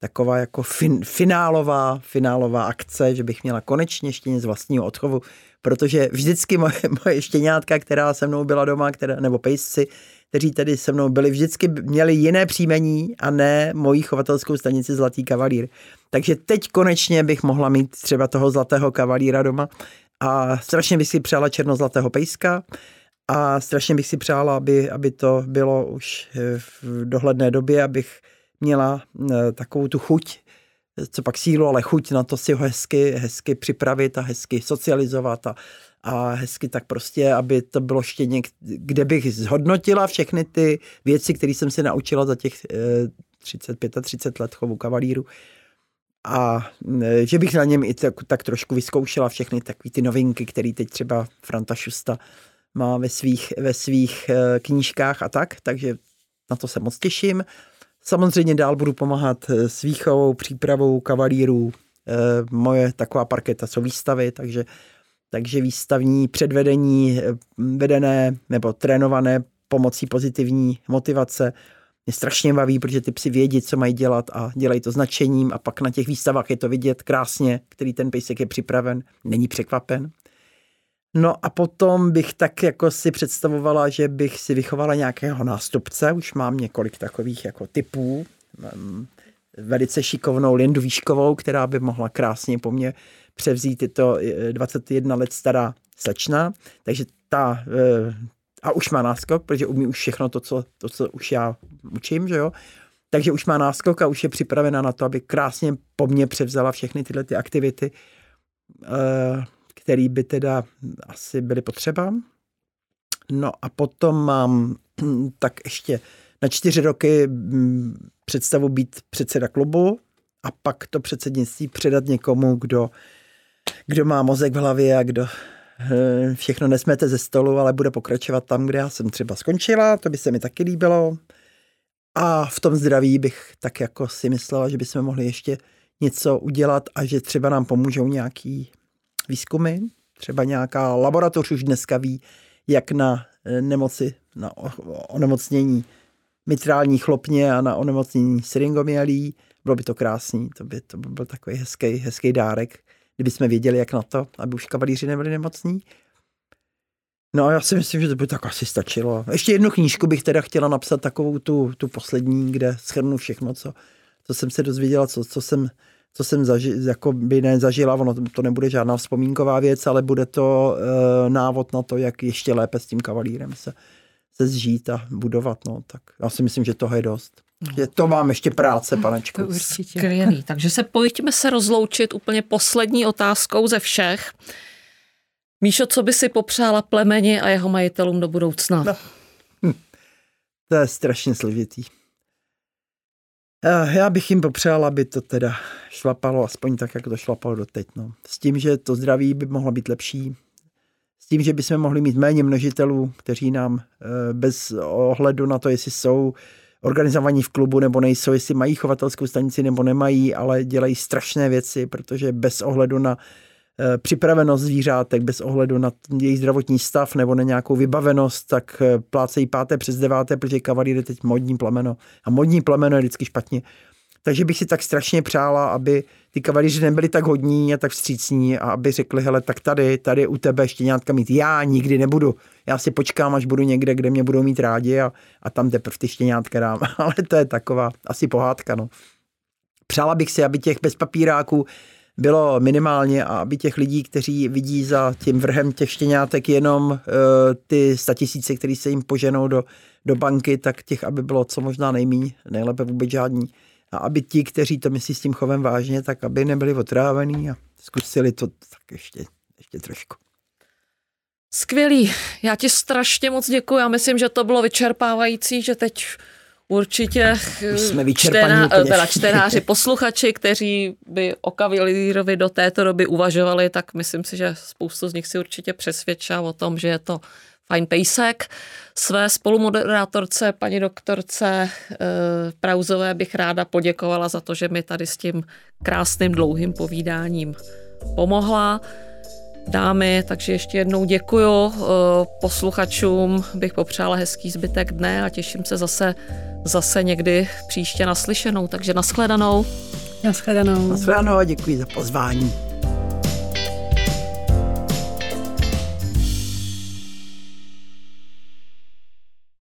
taková jako fin, finálová, finálová akce, že bych měla konečně štěně z vlastního odchovu, protože vždycky moje, moje štěňátka, která se mnou byla doma, která, nebo pejsci, kteří tedy se mnou byli, vždycky měli jiné příjmení a ne mojí chovatelskou stanici Zlatý kavalír. Takže teď konečně bych mohla mít třeba toho Zlatého kavalíra doma a strašně bych si přála černozlatého pejska a strašně bych si přála, aby, aby to bylo už eh, v dohledné době, abych měla eh, takovou tu chuť, co pak sílu, ale chuť na to si ho hezky, hezky připravit a hezky socializovat a, a hezky tak prostě, aby to bylo štěně, kde bych zhodnotila všechny ty věci, které jsem se naučila za těch 30, 35 let chovu kavalíru. A e, že bych na něm i tak, tak trošku vyzkoušela všechny takové ty novinky, které teď třeba Franta Šusta má ve svých, ve svých e, knížkách a tak, takže na to se moc těším. Samozřejmě dál budu pomáhat e, s výchovou, přípravou kavalírů. Moje taková parketa jsou výstavy, takže, takže výstavní předvedení vedené nebo trénované pomocí pozitivní motivace mě strašně baví, protože ty psi vědí, co mají dělat a dělají to značením a pak na těch výstavách je to vidět krásně, který ten pejsek je připraven, není překvapen. No a potom bych tak jako si představovala, že bych si vychovala nějakého nástupce, už mám několik takových jako typů, velice šikovnou Lindu Výškovou, která by mohla krásně po mně převzít tyto 21 let stará slečna, takže ta eh, a už má náskok, protože umí už všechno to, co, to, co už já učím, že jo. Takže už má náskok a už je připravena na to, aby krásně po mně převzala všechny tyhle ty aktivity, eh, které by teda asi byly potřeba. No a potom mám tak ještě na čtyři roky mm, představu být předseda klubu a pak to předsednictví předat někomu, kdo, kdo má mozek v hlavě a kdo všechno nesmete ze stolu, ale bude pokračovat tam, kde já jsem třeba skončila, to by se mi taky líbilo. A v tom zdraví bych tak jako si myslela, že bychom mohli ještě něco udělat a že třeba nám pomůžou nějaký výzkumy, třeba nějaká laboratoř už dneska ví, jak na eh, nemoci, na onemocnění mitrální chlopně a na onemocnění syringomialí. Bylo by to krásný, to by, to by byl takový hezký, hezký dárek kdyby jsme věděli, jak na to, aby už kavalíři nebyli nemocní. No a já si myslím, že to by tak asi stačilo. Ještě jednu knížku bych teda chtěla napsat, takovou tu, tu poslední, kde schrnu všechno, co, co jsem se dozvěděla, co, co jsem, co jsem zaži, jako by nezažila. Ono to nebude žádná vzpomínková věc, ale bude to e, návod na to, jak ještě lépe s tím kavalírem se, se zžít a budovat. No. Tak já si myslím, že toho je dost. Je to mám ještě práce, panečku. To určitě. Skvělý. Takže se pojďme se rozloučit úplně poslední otázkou ze všech. Míšo, co by si popřála plemeni a jeho majitelům do budoucna? No. Hm. To je strašně složitý. Eh, já bych jim popřál, aby to teda šlapalo aspoň tak, jak to šlapalo doteď. No. S tím, že to zdraví by mohlo být lepší. S tím, že bychom mohli mít méně množitelů, kteří nám eh, bez ohledu na to, jestli jsou organizovaní v klubu nebo nejsou, jestli mají chovatelskou stanici nebo nemají, ale dělají strašné věci, protože bez ohledu na eh, připravenost zvířátek, bez ohledu na jejich zdravotní stav nebo na nějakou vybavenost, tak eh, plácejí páté přes deváté, protože kavalír je teď modní plemeno. A modní plemeno je vždycky špatně. Takže bych si tak strašně přála, aby ty kavalíři nebyli tak hodní a tak vstřícní a aby řekli, hele, tak tady, tady u tebe štěňátka mít já nikdy nebudu. Já si počkám, až budu někde, kde mě budou mít rádi a, a tam teprve ty štěňátka dám. Ale to je taková asi pohádka, no. Přála bych si, aby těch bezpapíráků bylo minimálně a aby těch lidí, kteří vidí za tím vrhem těch štěňátek jenom uh, ty statisíce, které se jim poženou do, do banky, tak těch, aby bylo co možná nejmíň, nejlépe vůbec žádní a aby ti, kteří to myslí s tím chovem vážně, tak aby nebyli otrávení a zkusili to tak ještě, ještě trošku. Skvělý, já ti strašně moc děkuji. Já myslím, že to bylo vyčerpávající, že teď určitě jsme čtená, teda čtenáři, posluchači, kteří by o kavalírovi do této doby uvažovali, tak myslím si, že spoustu z nich si určitě přesvědčá o tom, že je to fajn pejsek. Své spolumoderátorce, paní doktorce e, Prauzové bych ráda poděkovala za to, že mi tady s tím krásným dlouhým povídáním pomohla. Dámy, takže ještě jednou děkuju. E, posluchačům bych popřála hezký zbytek dne a těším se zase, zase někdy příště naslyšenou. Takže nashledanou. Nashledanou. Nashledanou a děkuji za pozvání.